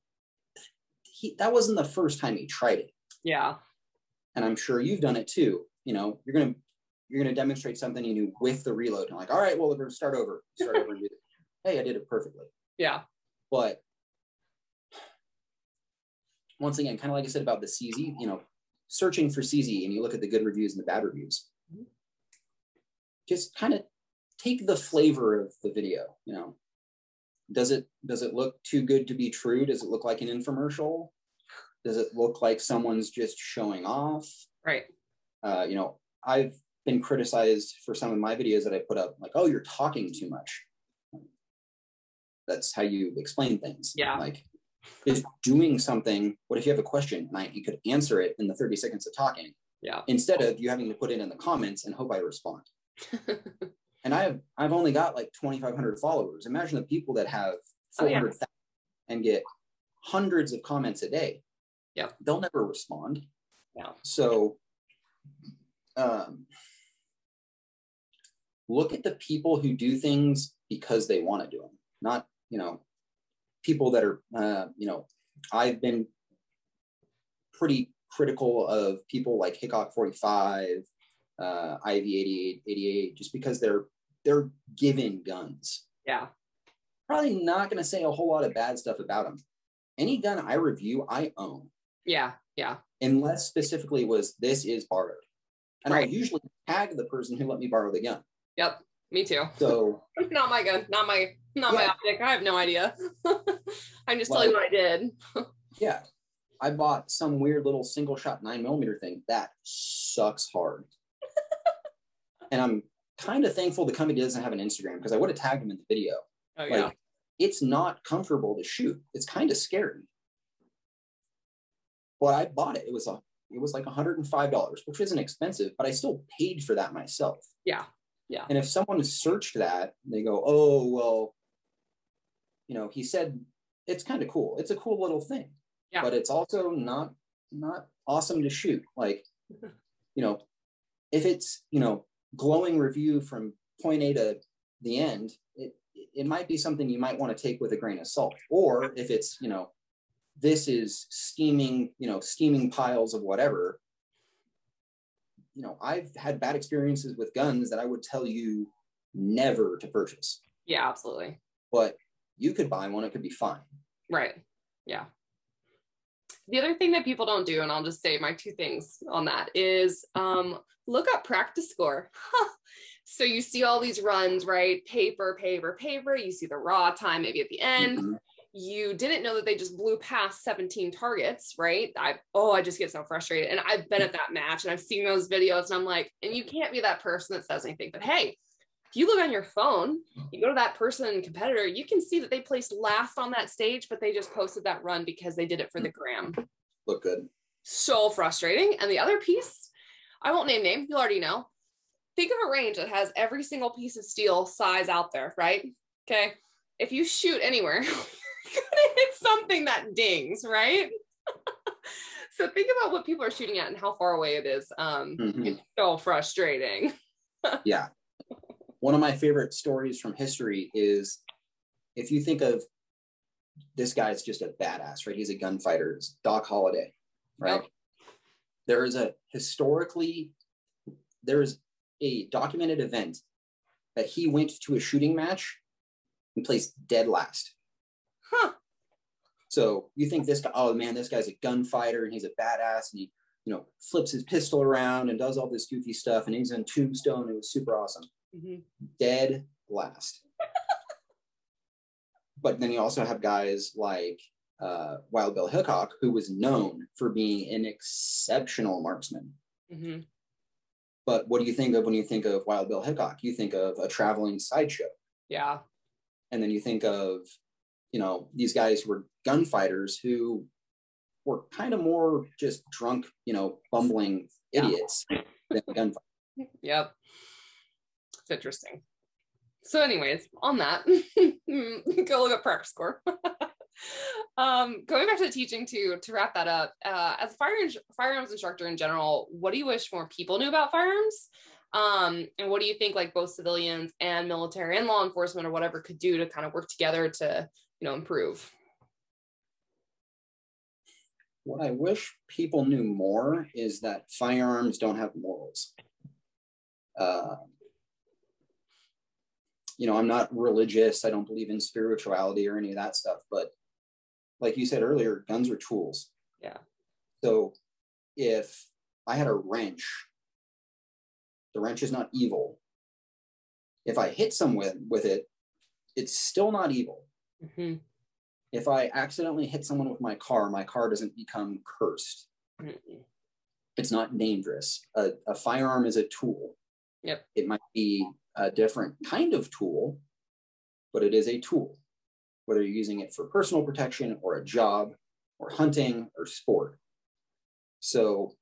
He, that wasn't the first time he tried it. Yeah. And I'm sure you've done it too. You know, you're gonna you're gonna demonstrate something you knew with the reload. And like, all right, well, we're gonna start over, start over and do it. Hey, I did it perfectly. Yeah. But once again, kind of like I said about the CZ, you know, searching for CZ and you look at the good reviews and the bad reviews, mm-hmm. just kind of take the flavor of the video. You know, does it does it look too good to be true? Does it look like an infomercial? Does it look like someone's just showing off? Right. Uh, you know, I've been criticized for some of my videos that I put up, like, oh, you're talking too much. That's how you explain things. Yeah. Like, is doing something. What if you have a question and I, you could answer it in the 30 seconds of talking? Yeah. Instead of you having to put it in the comments and hope I respond. and I have I've only got like 2,500 followers. Imagine the people that have 400,000 oh, yeah. and get hundreds of comments a day. Yeah. They'll never respond. Yeah. So um, look at the people who do things because they want to do them, not, you know, people that are, uh, you know, I've been pretty critical of people like Hickok 45, uh, IV 88, 88, just because they're they're given guns. Yeah. Probably not going to say a whole lot of bad stuff about them, any gun I review, I own. Yeah, yeah. Unless specifically was this is borrowed. And Right. I'll usually tag the person who let me borrow the gun. Yep. Me too. So not my gun. Not my not my optic. I have no idea. I'm just telling you what I did. yeah, I bought some weird little single shot nine millimeter thing that sucks hard. and I'm kind of thankful the company doesn't have an Instagram because I would have tagged him in the video. Oh yeah. Like it's not comfortable to shoot. It's kind of scary. But I bought it. It was a it was like $105, which isn't expensive, but I still paid for that myself. Yeah. Yeah. And if someone searched that, they go, "Oh, well, you know, he said it's kind of cool. It's a cool little thing." Yeah. But it's also not not awesome to shoot. Like, you know, if it's, you know, glowing review from point A to the end, it it might be something you might want to take with a grain of salt. Or if it's, you know, this is steaming, you know, steaming piles of whatever. You know, I've had bad experiences with guns that I would tell you never to purchase. Yeah, absolutely. But you could buy one, it could be fine. Right. Yeah. The other thing that people don't do, and I'll just say my two things on that is um, look up PractiScore. so you see all these runs, right? Paper, paper, paper. You see the raw time maybe at the end. Mhm. You didn't know that they just blew past 17 targets, right? I oh, I just get so frustrated. And I've been at that match and I've seen those videos, and I'm like, and you can't be that person that says anything. But hey, if you look on your phone, you go to that person and competitor, you can see that they placed last on that stage, but they just posted that run because they did it for the gram. Look good. So frustrating. And the other piece, I won't name name, you'll already know. Think of a range that has every single piece of steel size out there, right? Okay. If you shoot anywhere, gonna hit something that dings, right? so think about what people are shooting at and how far away it is. Um, Mhm. It's so frustrating. Yeah. One of my favorite stories from history is if you think of this guy's just a badass, right? He's a gunfighter, it's Doc Holliday, right? Yep. There is a historically, there is a documented event that he went to a shooting match and placed dead last. Huh. So you think this guy, oh man, this guy's a gunfighter and he's a badass and he, you know, flips his pistol around and does all this goofy stuff and he's in Tombstone. It was super awesome. Mhm. Dead last. but then you also have guys like uh, Wild Bill Hickok, who was known for being an exceptional marksman. Mhm. But what do you think of when you think of Wild Bill Hickok? You think of a traveling sideshow. Yeah. and then you think of you know these guys were gunfighters who were kind of more just drunk you know bumbling Yeah. idiots than gunfighters Yep. It's interesting. So, anyways, on that, go look up PractiScore. um, going back to the teaching to to wrap that up, uh, as a fire firearms instructor in general, what do you wish more people knew about firearms? Um, and what do you think like both civilians and military and law enforcement or whatever could do to kind of work together to you know improve? what i wish people knew more is that firearms don't have morals. Uh, you know i'm not religious. I don't believe in spirituality or any of that stuff but like you said earlier guns are tools. Yeah. so if i had a wrench the wrench is not evil. If i hit someone with it it's still not evil Mhm. if i accidentally hit someone with my car my car doesn't become cursed. Mhm. it's not dangerous. A, a firearm is a tool. Yep. it might be a different kind of tool but it is a tool. Whether you're using it for personal protection or a job or hunting or sport. So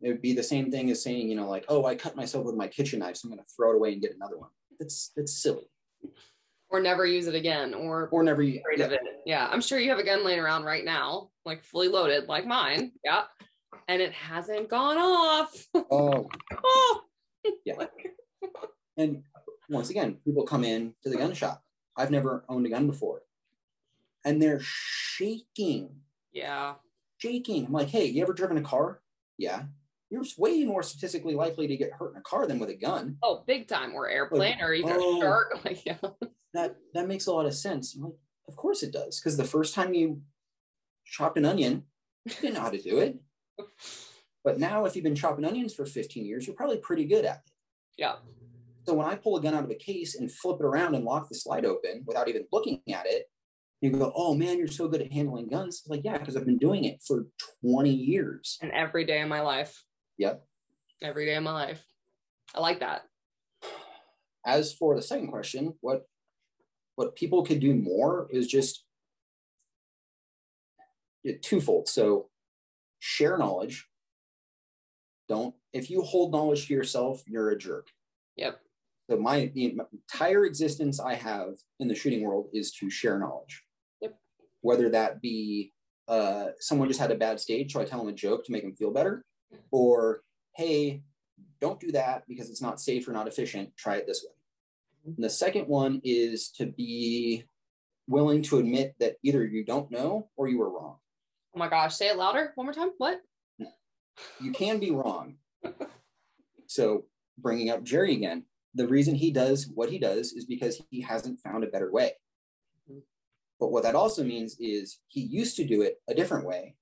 it would be the same thing as saying you know like oh i cut myself with my kitchen knife so i'm going to throw it away and get another one. That's that's silly Or never use it again, or or never afraid of it. Yeah, I'm sure you have a gun laying around right now, like fully loaded, like mine. Yeah, and it hasn't gone off. oh oh, Yeah. And once again, people come in to the gun shop. I've never owned a gun before. And they're shaking, yeah, shaking. I'm like, hey, you ever driven a car? Yeah. You're way more statistically likely to get hurt in a car than with a gun. oh, big time. Or airplane, or even oh. a shark. Like, yeah, That that makes a lot of sense. I'm like, Of course it does. Because the first time you chopped an onion, you didn't know how to do it. But now, if you've been chopping onions for 15 years, you're probably pretty good at it. Yeah. So when I pull a gun out of a case and flip it around and lock the slide open without even looking at it, you go, oh man, you're so good at handling guns. It's like, yeah, because I've been doing it for 20 years. And every day of my life. Yep. Every day of my life. I like that. As for the second question, what what people could do more is just twofold. So share knowledge. Don't if you hold knowledge to yourself, you're a jerk. Yep. So my the entire existence I have in the shooting world is to share knowledge. Yep. Whether that be uh, someone just had a bad stage, so I tell them a joke to make them feel better, or hey, don't do that because it's not safe or not efficient. Try it this way. And the second one is to be willing to admit that either you don't know or you were wrong. Oh my gosh, say it louder one more time. What? You can be wrong. so, bringing up Jerry again, the reason he does what he does is because he hasn't found a better way. Mm-hmm. But what that also means is he used to do it a different way,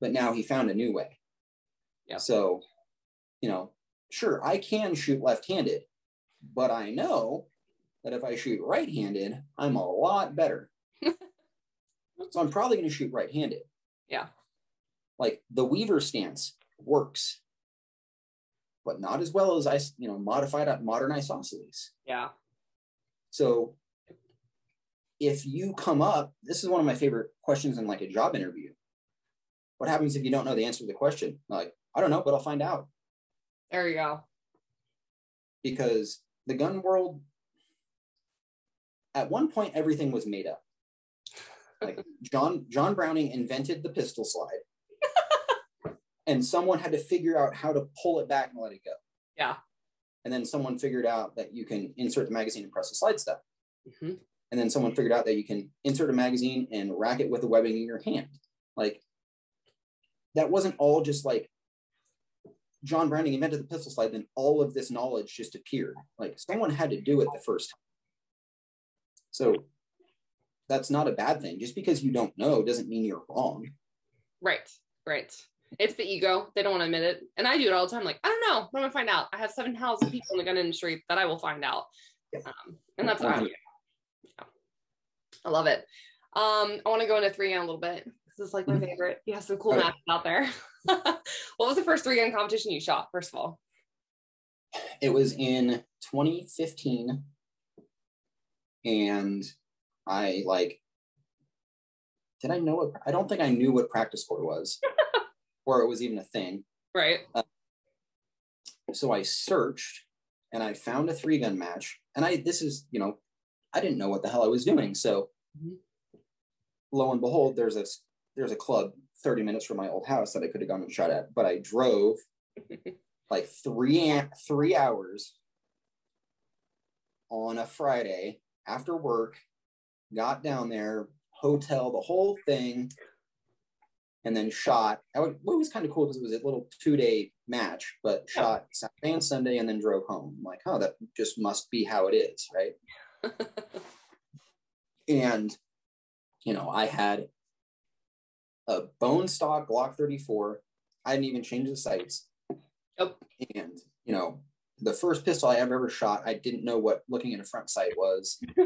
but now he found a new way. Yeah. So, you know, sure, I can shoot left handed, but I know that if I shoot right handed, I'm a lot better. so I'm probably going to shoot right handed. Yeah. Like the Weaver stance works, but not as well as I, you know, modified modern isosceles. Yeah. So if you come up, this is one of my favorite questions in like a job interview. What happens if you don't know the answer to the question? Like, I don't know, but I'll find out. There you go. Because the gun world, at one point, everything was made up. Like John John Browning invented the pistol slide, and someone had to figure out how to pull it back and let it go. Yeah. And then someone figured out that you can insert the magazine and press the slide step. Mm-hmm. And then someone figured out that you can insert a magazine and rack it with the webbing in your hand. Like that wasn't all just like John Browning invented the pistol slide, then all of this knowledge just appeared. Like someone had to do it the first time. So that's not a bad thing. Just because you don't know doesn't mean you're wrong. Right, right. It's the ego. They don't want to admit it. And I do it all the time. Like, I don't know. I'm going to find out. I have 7,000 people in the gun industry that I will find out. Um, and that's why yeah. I love it. Um, I want to go into three gun a little bit. This is like my mm-hmm. favorite. You have some cool maps out there. what was the first three gun competition you shot, first of all? It was in 2015. And I like, did I know what? I don't think I knew what PractiScore was or it was even a thing. Right. Uh, so I searched and I found a three gun match. And I, this is, you know, I didn't know what the hell I was doing. So mm-hmm. lo and behold, there's a there's a club 30 minutes from my old house that I could have gone and shot at, but I drove like three three hours on a Friday after work, got down there, hotel, the whole thing, and then shot. Would, it was kind of cool because it was a little two day match, but oh. shot Saturday and Sunday and then drove home. I'm like, oh, that just must be how it is, right? and, you know, I had a bone stock Glock 34. I didn't even change the sights. Yep. And, you know, the first pistol I ever, ever shot, I didn't know what looking at a front sight was.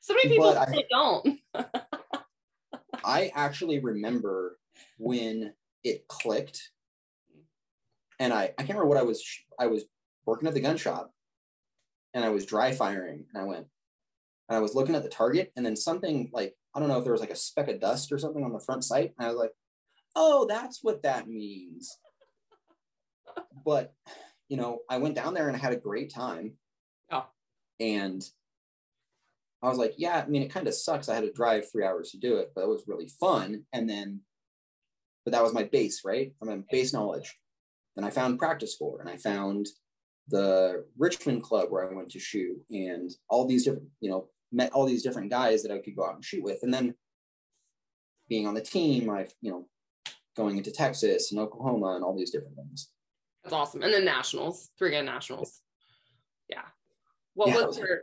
so many people I, don't. I actually remember when it clicked. And I, I can't remember what I was, I was working at the gun shop and I was dry firing and I went, and I was looking at the target and then something like I don't know if there was like a speck of dust or something on the front sight. And I was like, oh, that's what that means. but, you know, I went down there and I had a great time. Oh. And I was like, yeah, I mean, it kind of sucks. I had to drive three hours to do it, but it was really fun. And then, but that was my base, right? From my base knowledge. Then I found PractiScore and I found the Richmond club where I went to shoot and all these different, you know, met all these different guys that I could go out and shoot with. And then being on the team, I've, you know, going into Texas and Oklahoma and all these different things. That's awesome. And then nationals, three gun nationals. Yeah. What yeah, was your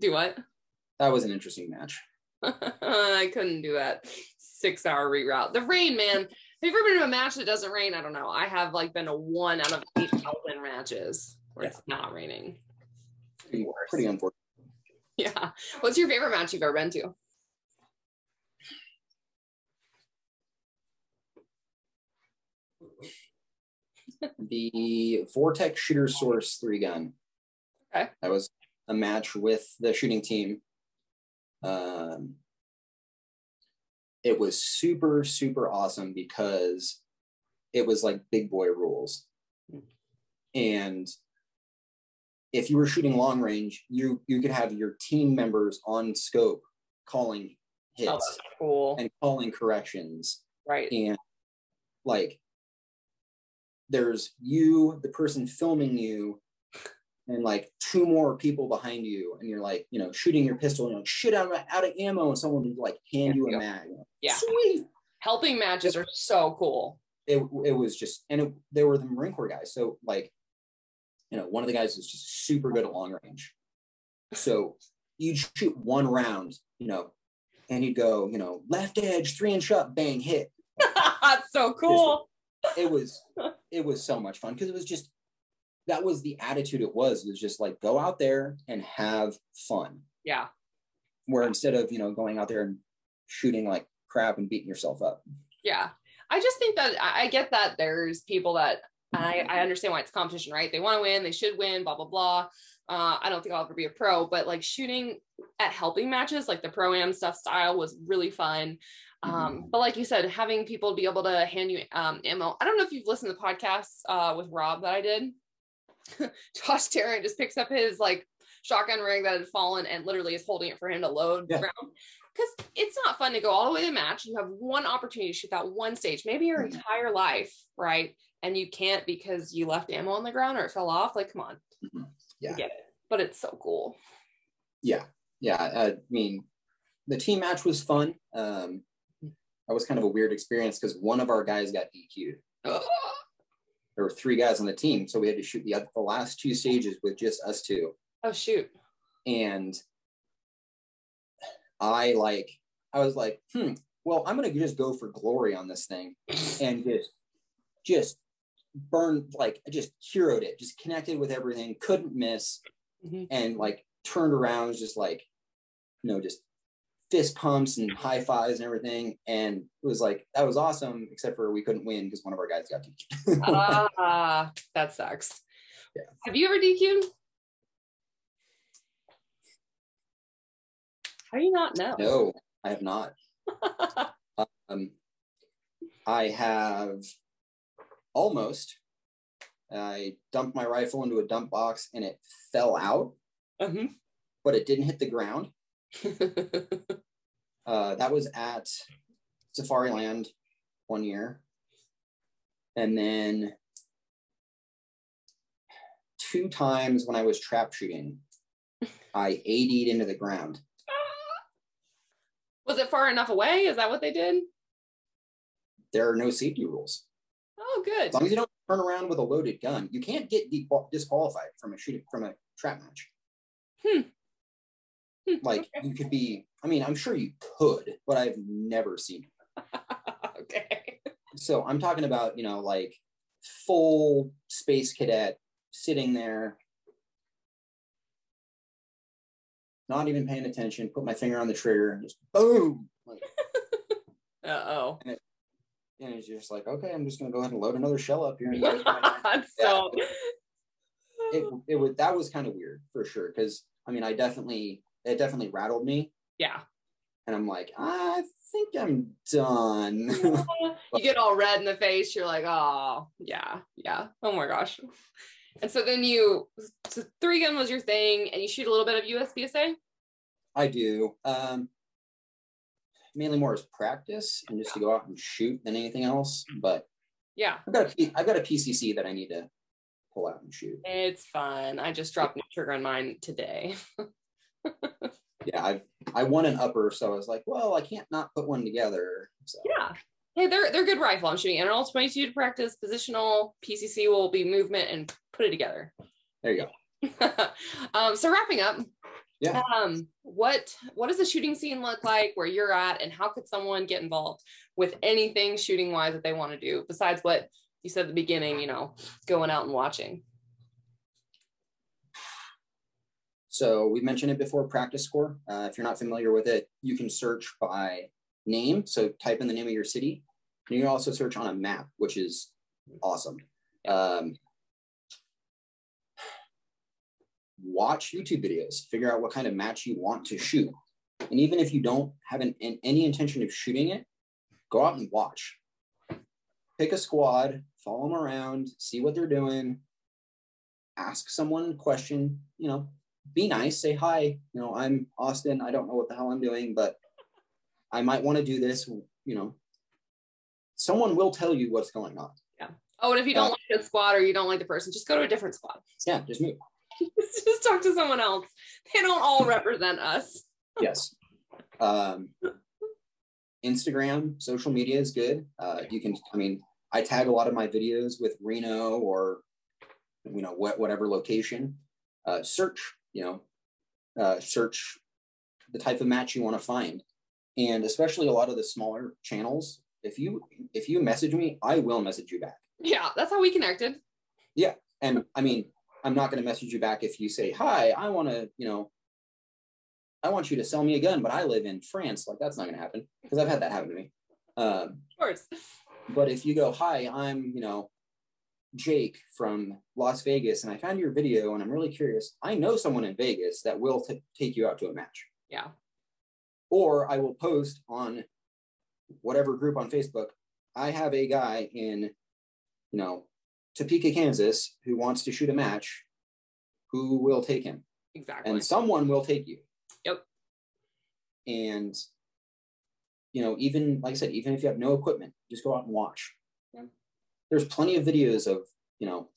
do what? that was an interesting match. I couldn't do that six hour reroute. The rain, man. Have you ever been to a match that doesn't rain? I don't know. I have like been to one out of eight thousand matches where Yeah. it's not raining. Pretty, pretty unfortunate. Yeah. What's your favorite match you've ever been to? the Vortex Shooter Source three gun. Okay. That was a match with the shooting team. Um, it was super, super awesome because it was like big boy rules. And if you were shooting long range, you you could have your team members on scope calling hits Oh, cool. and calling corrections right. and like there's you the person filming you and like two more people behind you and you're like you know shooting your pistol and you're like shit out of, out of ammo and someone would like hand you a mag Yeah. sweet Helping matches are so cool. it, it was just and it, they were the marine corps guys so like you know one of the guys was just super good at long range so you'd shoot one round you know and he'd go you know left edge three inch up bang hit That's so cool. it was it was so much fun because it was just that was the attitude it was was just like go out there and have fun Yeah. where instead of you know going out there and shooting like crap and beating yourself up Yeah. I just think that I get that there's people that I, I understand why it's competition, right? They want to win, they should win, blah, blah, blah. Uh, I don't think I'll ever be a pro, but like shooting at helping matches, like the pro am stuff style was really fun. Um, but like you said, having people be able to hand you um, ammo. I don't know if you've listened to the podcast uh, with Rob that I did. Josh Tarrant just picks up his like shotgun ring that had fallen and literally is holding it for him to load Yeah. round. Because it's not fun to go all the way to the match. You have one opportunity to shoot that one stage, maybe your Mhm. entire life, right? And you can't because you left ammo on the ground or it fell off. Like, come on. Mhm. I Yeah. get it. But it's so cool. yeah yeah i mean the team match was fun um that was kind of a weird experience because one of our guys got dq'd there were three guys on the team so we had to shoot the, the last two stages with just us two Oh shoot. and I like I was like, hmm, well, I'm gonna just go for glory on this thing and just just burn like I just heroed it, just connected with everything, couldn't miss, Mhm. and like turned around, just like, you know, just fist pumps and high fives and everything. And it was like that was awesome, except for we couldn't win because one of our guys got DQ'd. Ah, that sucks. Yeah. Have you ever DQ'd? How do you not know? no, I have not. Um, I have almost. I dumped my rifle into a dump box and it fell out, Mhm. but it didn't hit the ground. Uh, that was at Safariland one year. And then two times when I was trap shooting, I AD'd into the ground. Was it far enough away? Is that what they did? There are no safety rules. Oh, good. As long as you don't turn around with a loaded gun, you can't get de- disqualified from a shooting from a trap match. Hmm. Hmm, Like you could be. I mean, I'm sure you could, but I've never seen. it. okay. So I'm talking about you know like full space cadet sitting there, not even paying attention. Put my finger on the trigger and just boom. Like, Uh oh. and it's just like, okay, I'm just gonna go ahead and load another shell up here. And so. it, it was that was kind of weird for sure because I mean I definitely it definitely rattled me yeah. and I'm like I think I'm done. you get all red in the face. You're like, oh, yeah, yeah. Oh my gosh. And so then you, so three gun was your thing, and you shoot a little bit of USPSA. I do um, mainly more as practice and just to go out and shoot than anything else. But Yeah, I've got a I've got a PCC that I need to pull out and shoot. it's fun. I just dropped new trigger on mine today. Yeah, I've I won an upper, so I was like, well, I can't not put one together. So Yeah. Hey, they're they're good rifle. I'm shooting NRL 22 to practice positional. PCC will be movement and put it together. there you go. um, so wrapping up, Yeah. Um, what what does the shooting scene look like where you're at, and how could someone get involved with anything shooting wise that they want to do besides what you said at the beginning? You know, going out and watching. So we mentioned it before. PractiScore. Uh, if you're not familiar with it, you can search by name. So type in the name of your city. And you can also search on a map, which is awesome. Um, watch YouTube videos, figure out what kind of match you want to shoot. And even if you don't have an, an, any intention of shooting it, go out and watch. Pick a squad, follow them around, see what they're doing, ask someone a question, you know, be nice, say hi, you know, I'm Austin, I don't know what the hell I'm doing, but I might want to do this, you know. Someone will tell you what's going on. Yeah. Oh, and if you don't uh, like the squad or you don't like the person, just go to a different squad. Yeah, just move. just talk to someone else. They don't all represent us. yes. Um, Instagram, social media is good. Uh, you can, I mean, I tag a lot of my videos with Reno or, you know, what, whatever location. Uh, search, you know, uh, search the type of match you want to find. And especially a lot of the smaller channels, if you if you message me, I will message you back. Yeah, that's how we connected. Yeah. And I mean, I'm not going to message you back if you say, "Hi, I want to, you know, I want you to sell me a gun, but I live in France." Like that's not going to happen because I've had that happen to me. Um, of course. But if you go, "Hi, I'm, you know, Jake from Las Vegas, and I found your video, and I'm really curious. I know someone in Vegas that will t- take you out to a match." Yeah. Or I will post on whatever group on Facebook. I have a guy in, you know, Topeka, Kansas, who wants to shoot a match, who will take him? Exactly. And someone will take you. Yep. And, you know, even like I said, even if you have no equipment, just go out and watch. Yeah. There's plenty of videos of, you know,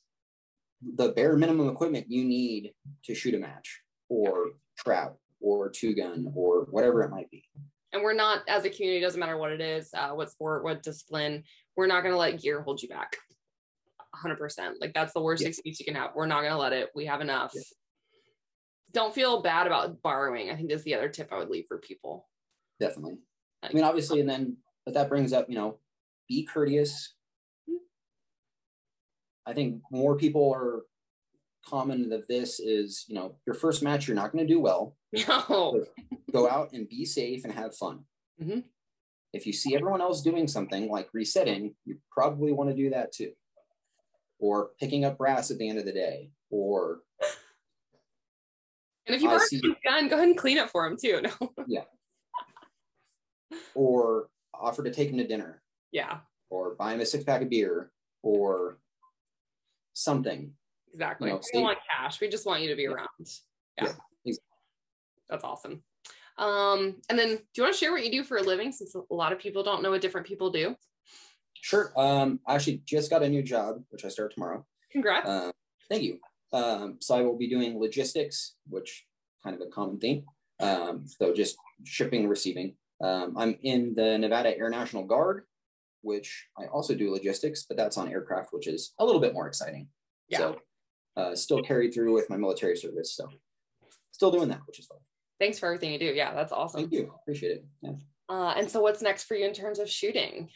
the bare minimum equipment you need to shoot a match or yeah. trap or two gun or whatever it might be. And we're not, as a community, doesn't matter what it is, uh, what sport, what discipline, we're not going to let gear hold you back. 100%. Like that's the worst yeah. excuse you can have. We're not going to let it. We have enough. Yeah. Don't feel bad about borrowing. I think that's the other tip I would leave for people. Definitely. Like, I mean, obviously, and then, but that brings up, you know, be courteous. Hmm. I think more people are common of this is, you know, your first match, you're not going to do well. No. go out and be safe and have fun. Mm-hmm. If you see everyone else doing something like resetting, you probably want to do that too or picking up brass at the end of the day or and if you see, his gun go ahead and clean it for him too no. Yeah. Or offer to take him to dinner. Yeah. Or buy him a six pack of beer or something. Exactly. You know, we don't want cash. We just want you to be yeah. around. Yeah, yeah. exactly. that's awesome. Um and then do you want to share what you do for a living since a lot of people don't know what different people do Sure. Um, I actually just got a new job, which I start tomorrow. Congrats. Uh, thank you. Um, so I will be doing logistics, which kind of a common theme. Um, so just shipping receiving. Um, I'm in the Nevada Air National Guard, which I also do logistics, but that's on aircraft, which is a little bit more exciting. Yeah. So uh, still carried through with my military service. So still doing that, which is fun. Thanks for everything you do. Yeah, that's awesome. Thank you. Appreciate it. Yeah. Uh, and so what's next for you in terms of shooting?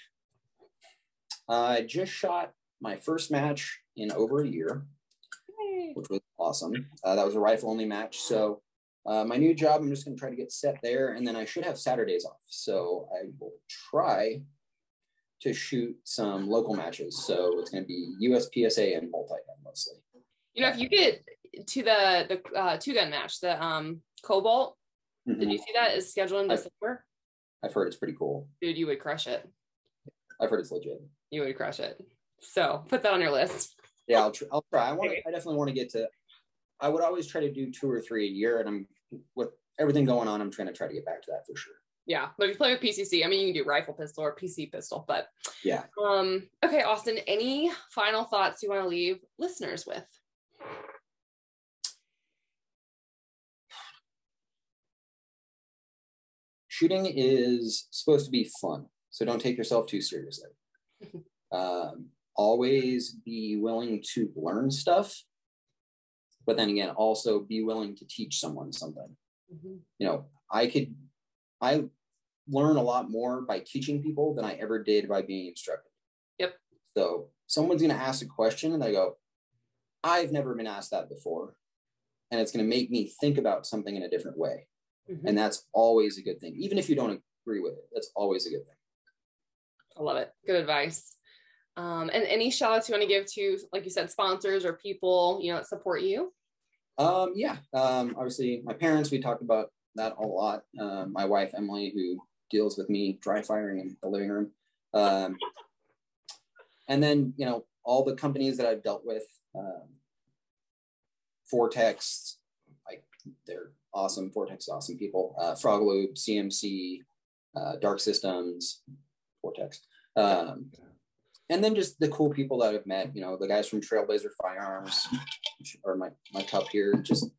I just shot my first match in over a year, which was awesome. Uh, that was a rifle only match. So uh, my new job, I'm just going to try to get set there, and then I should have Saturdays off. So I will try to shoot some local matches. So it's going to be USPSA and multi gun mostly. You know, if you get to the the uh, two gun match, the um Cobalt, mm-hmm. did you see that is scheduled in December? I've, I've heard it's pretty cool. Dude, you would crush it. I've heard it's legit. You would crush it. So put that on your list. Yeah, I'll, tr- I'll try. I want. I definitely want to get to. I would always try to do two or three a year, and I'm with everything going on. I'm trying to try to get back to that for sure. Yeah, but if you play with PCC, I mean, you can do rifle pistol or PC pistol, but yeah. Um. Okay, Austin. Any final thoughts you want to leave listeners with? Shooting is supposed to be fun. So don't take yourself too seriously. Um, always be willing to learn stuff, but then again, also be willing to teach someone something. Mm-hmm. You know, I could, I learn a lot more by teaching people than I ever did by being instructed. Yep. So someone's going to ask a question and they go, I've never been asked that before. And it's going to make me think about something in a different way. Mm-hmm. And that's always a good thing. Even if you don't agree with it, that's always a good thing. I love it. Good advice. Um, and any shout outs you want to give to, like you said, sponsors or people, you know, that support you? Um, yeah. Um, obviously my parents, we talked about that a lot. Um, my wife, Emily, who deals with me dry firing in the living room. Um, and then, you know, all the companies that I've dealt with, um, Vortex, like they're awesome. Vortex, awesome people. Uh, Frog Lube, CMC, uh, Dark Systems, Vortex. Um, and then just the cool people that I've met, you know, the guys from Trailblazer Firearms or my, my cup here, just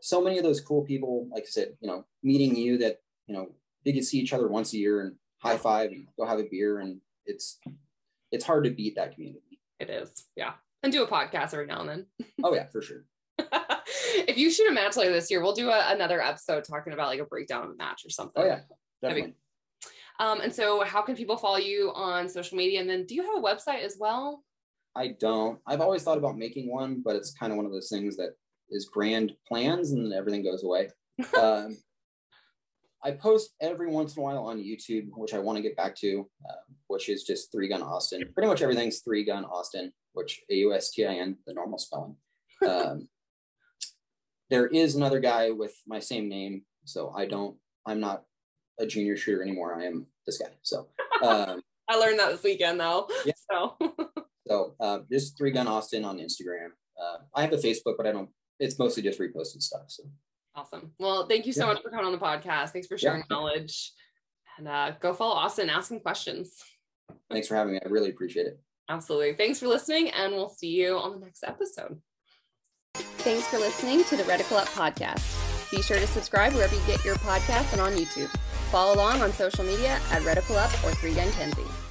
so many of those cool people, like I said, you know, meeting you that, you know, they get see each other once a year and high five and go have a beer. And it's, it's hard to beat that community. It is. Yeah. And do a podcast every now and then. oh yeah, for sure. if you shoot a match later this year, we'll do a, another episode talking about like a breakdown of a match or something. Oh yeah, definitely. Um, and so, how can people follow you on social media? And then, do you have a website as well? I don't. I've always thought about making one, but it's kind of one of those things that is grand plans and everything goes away. um, I post every once in a while on YouTube, which I want to get back to, uh, which is just Three Gun Austin. Pretty much everything's Three Gun Austin, which A U S T I N, the normal spelling. Um, there is another guy with my same name, so I don't. I'm not a junior shooter anymore. I am this guy. So um, I learned that this weekend though. Yeah. So so uh, just three gun Austin on Instagram. Uh, I have a Facebook, but I don't. It's mostly just reposted stuff. So awesome. Well, thank you so yeah. much for coming on the podcast. Thanks for sharing yeah. knowledge. And uh, go follow Austin. Ask him questions. Thanks for having me. I really appreciate it. Absolutely. Thanks for listening, and we'll see you on the next episode. Thanks for listening to the Reticle Up podcast. Be sure to subscribe wherever you get your podcasts and on YouTube. Follow along on social media at Reticle Up or 3 Gun Kenzie.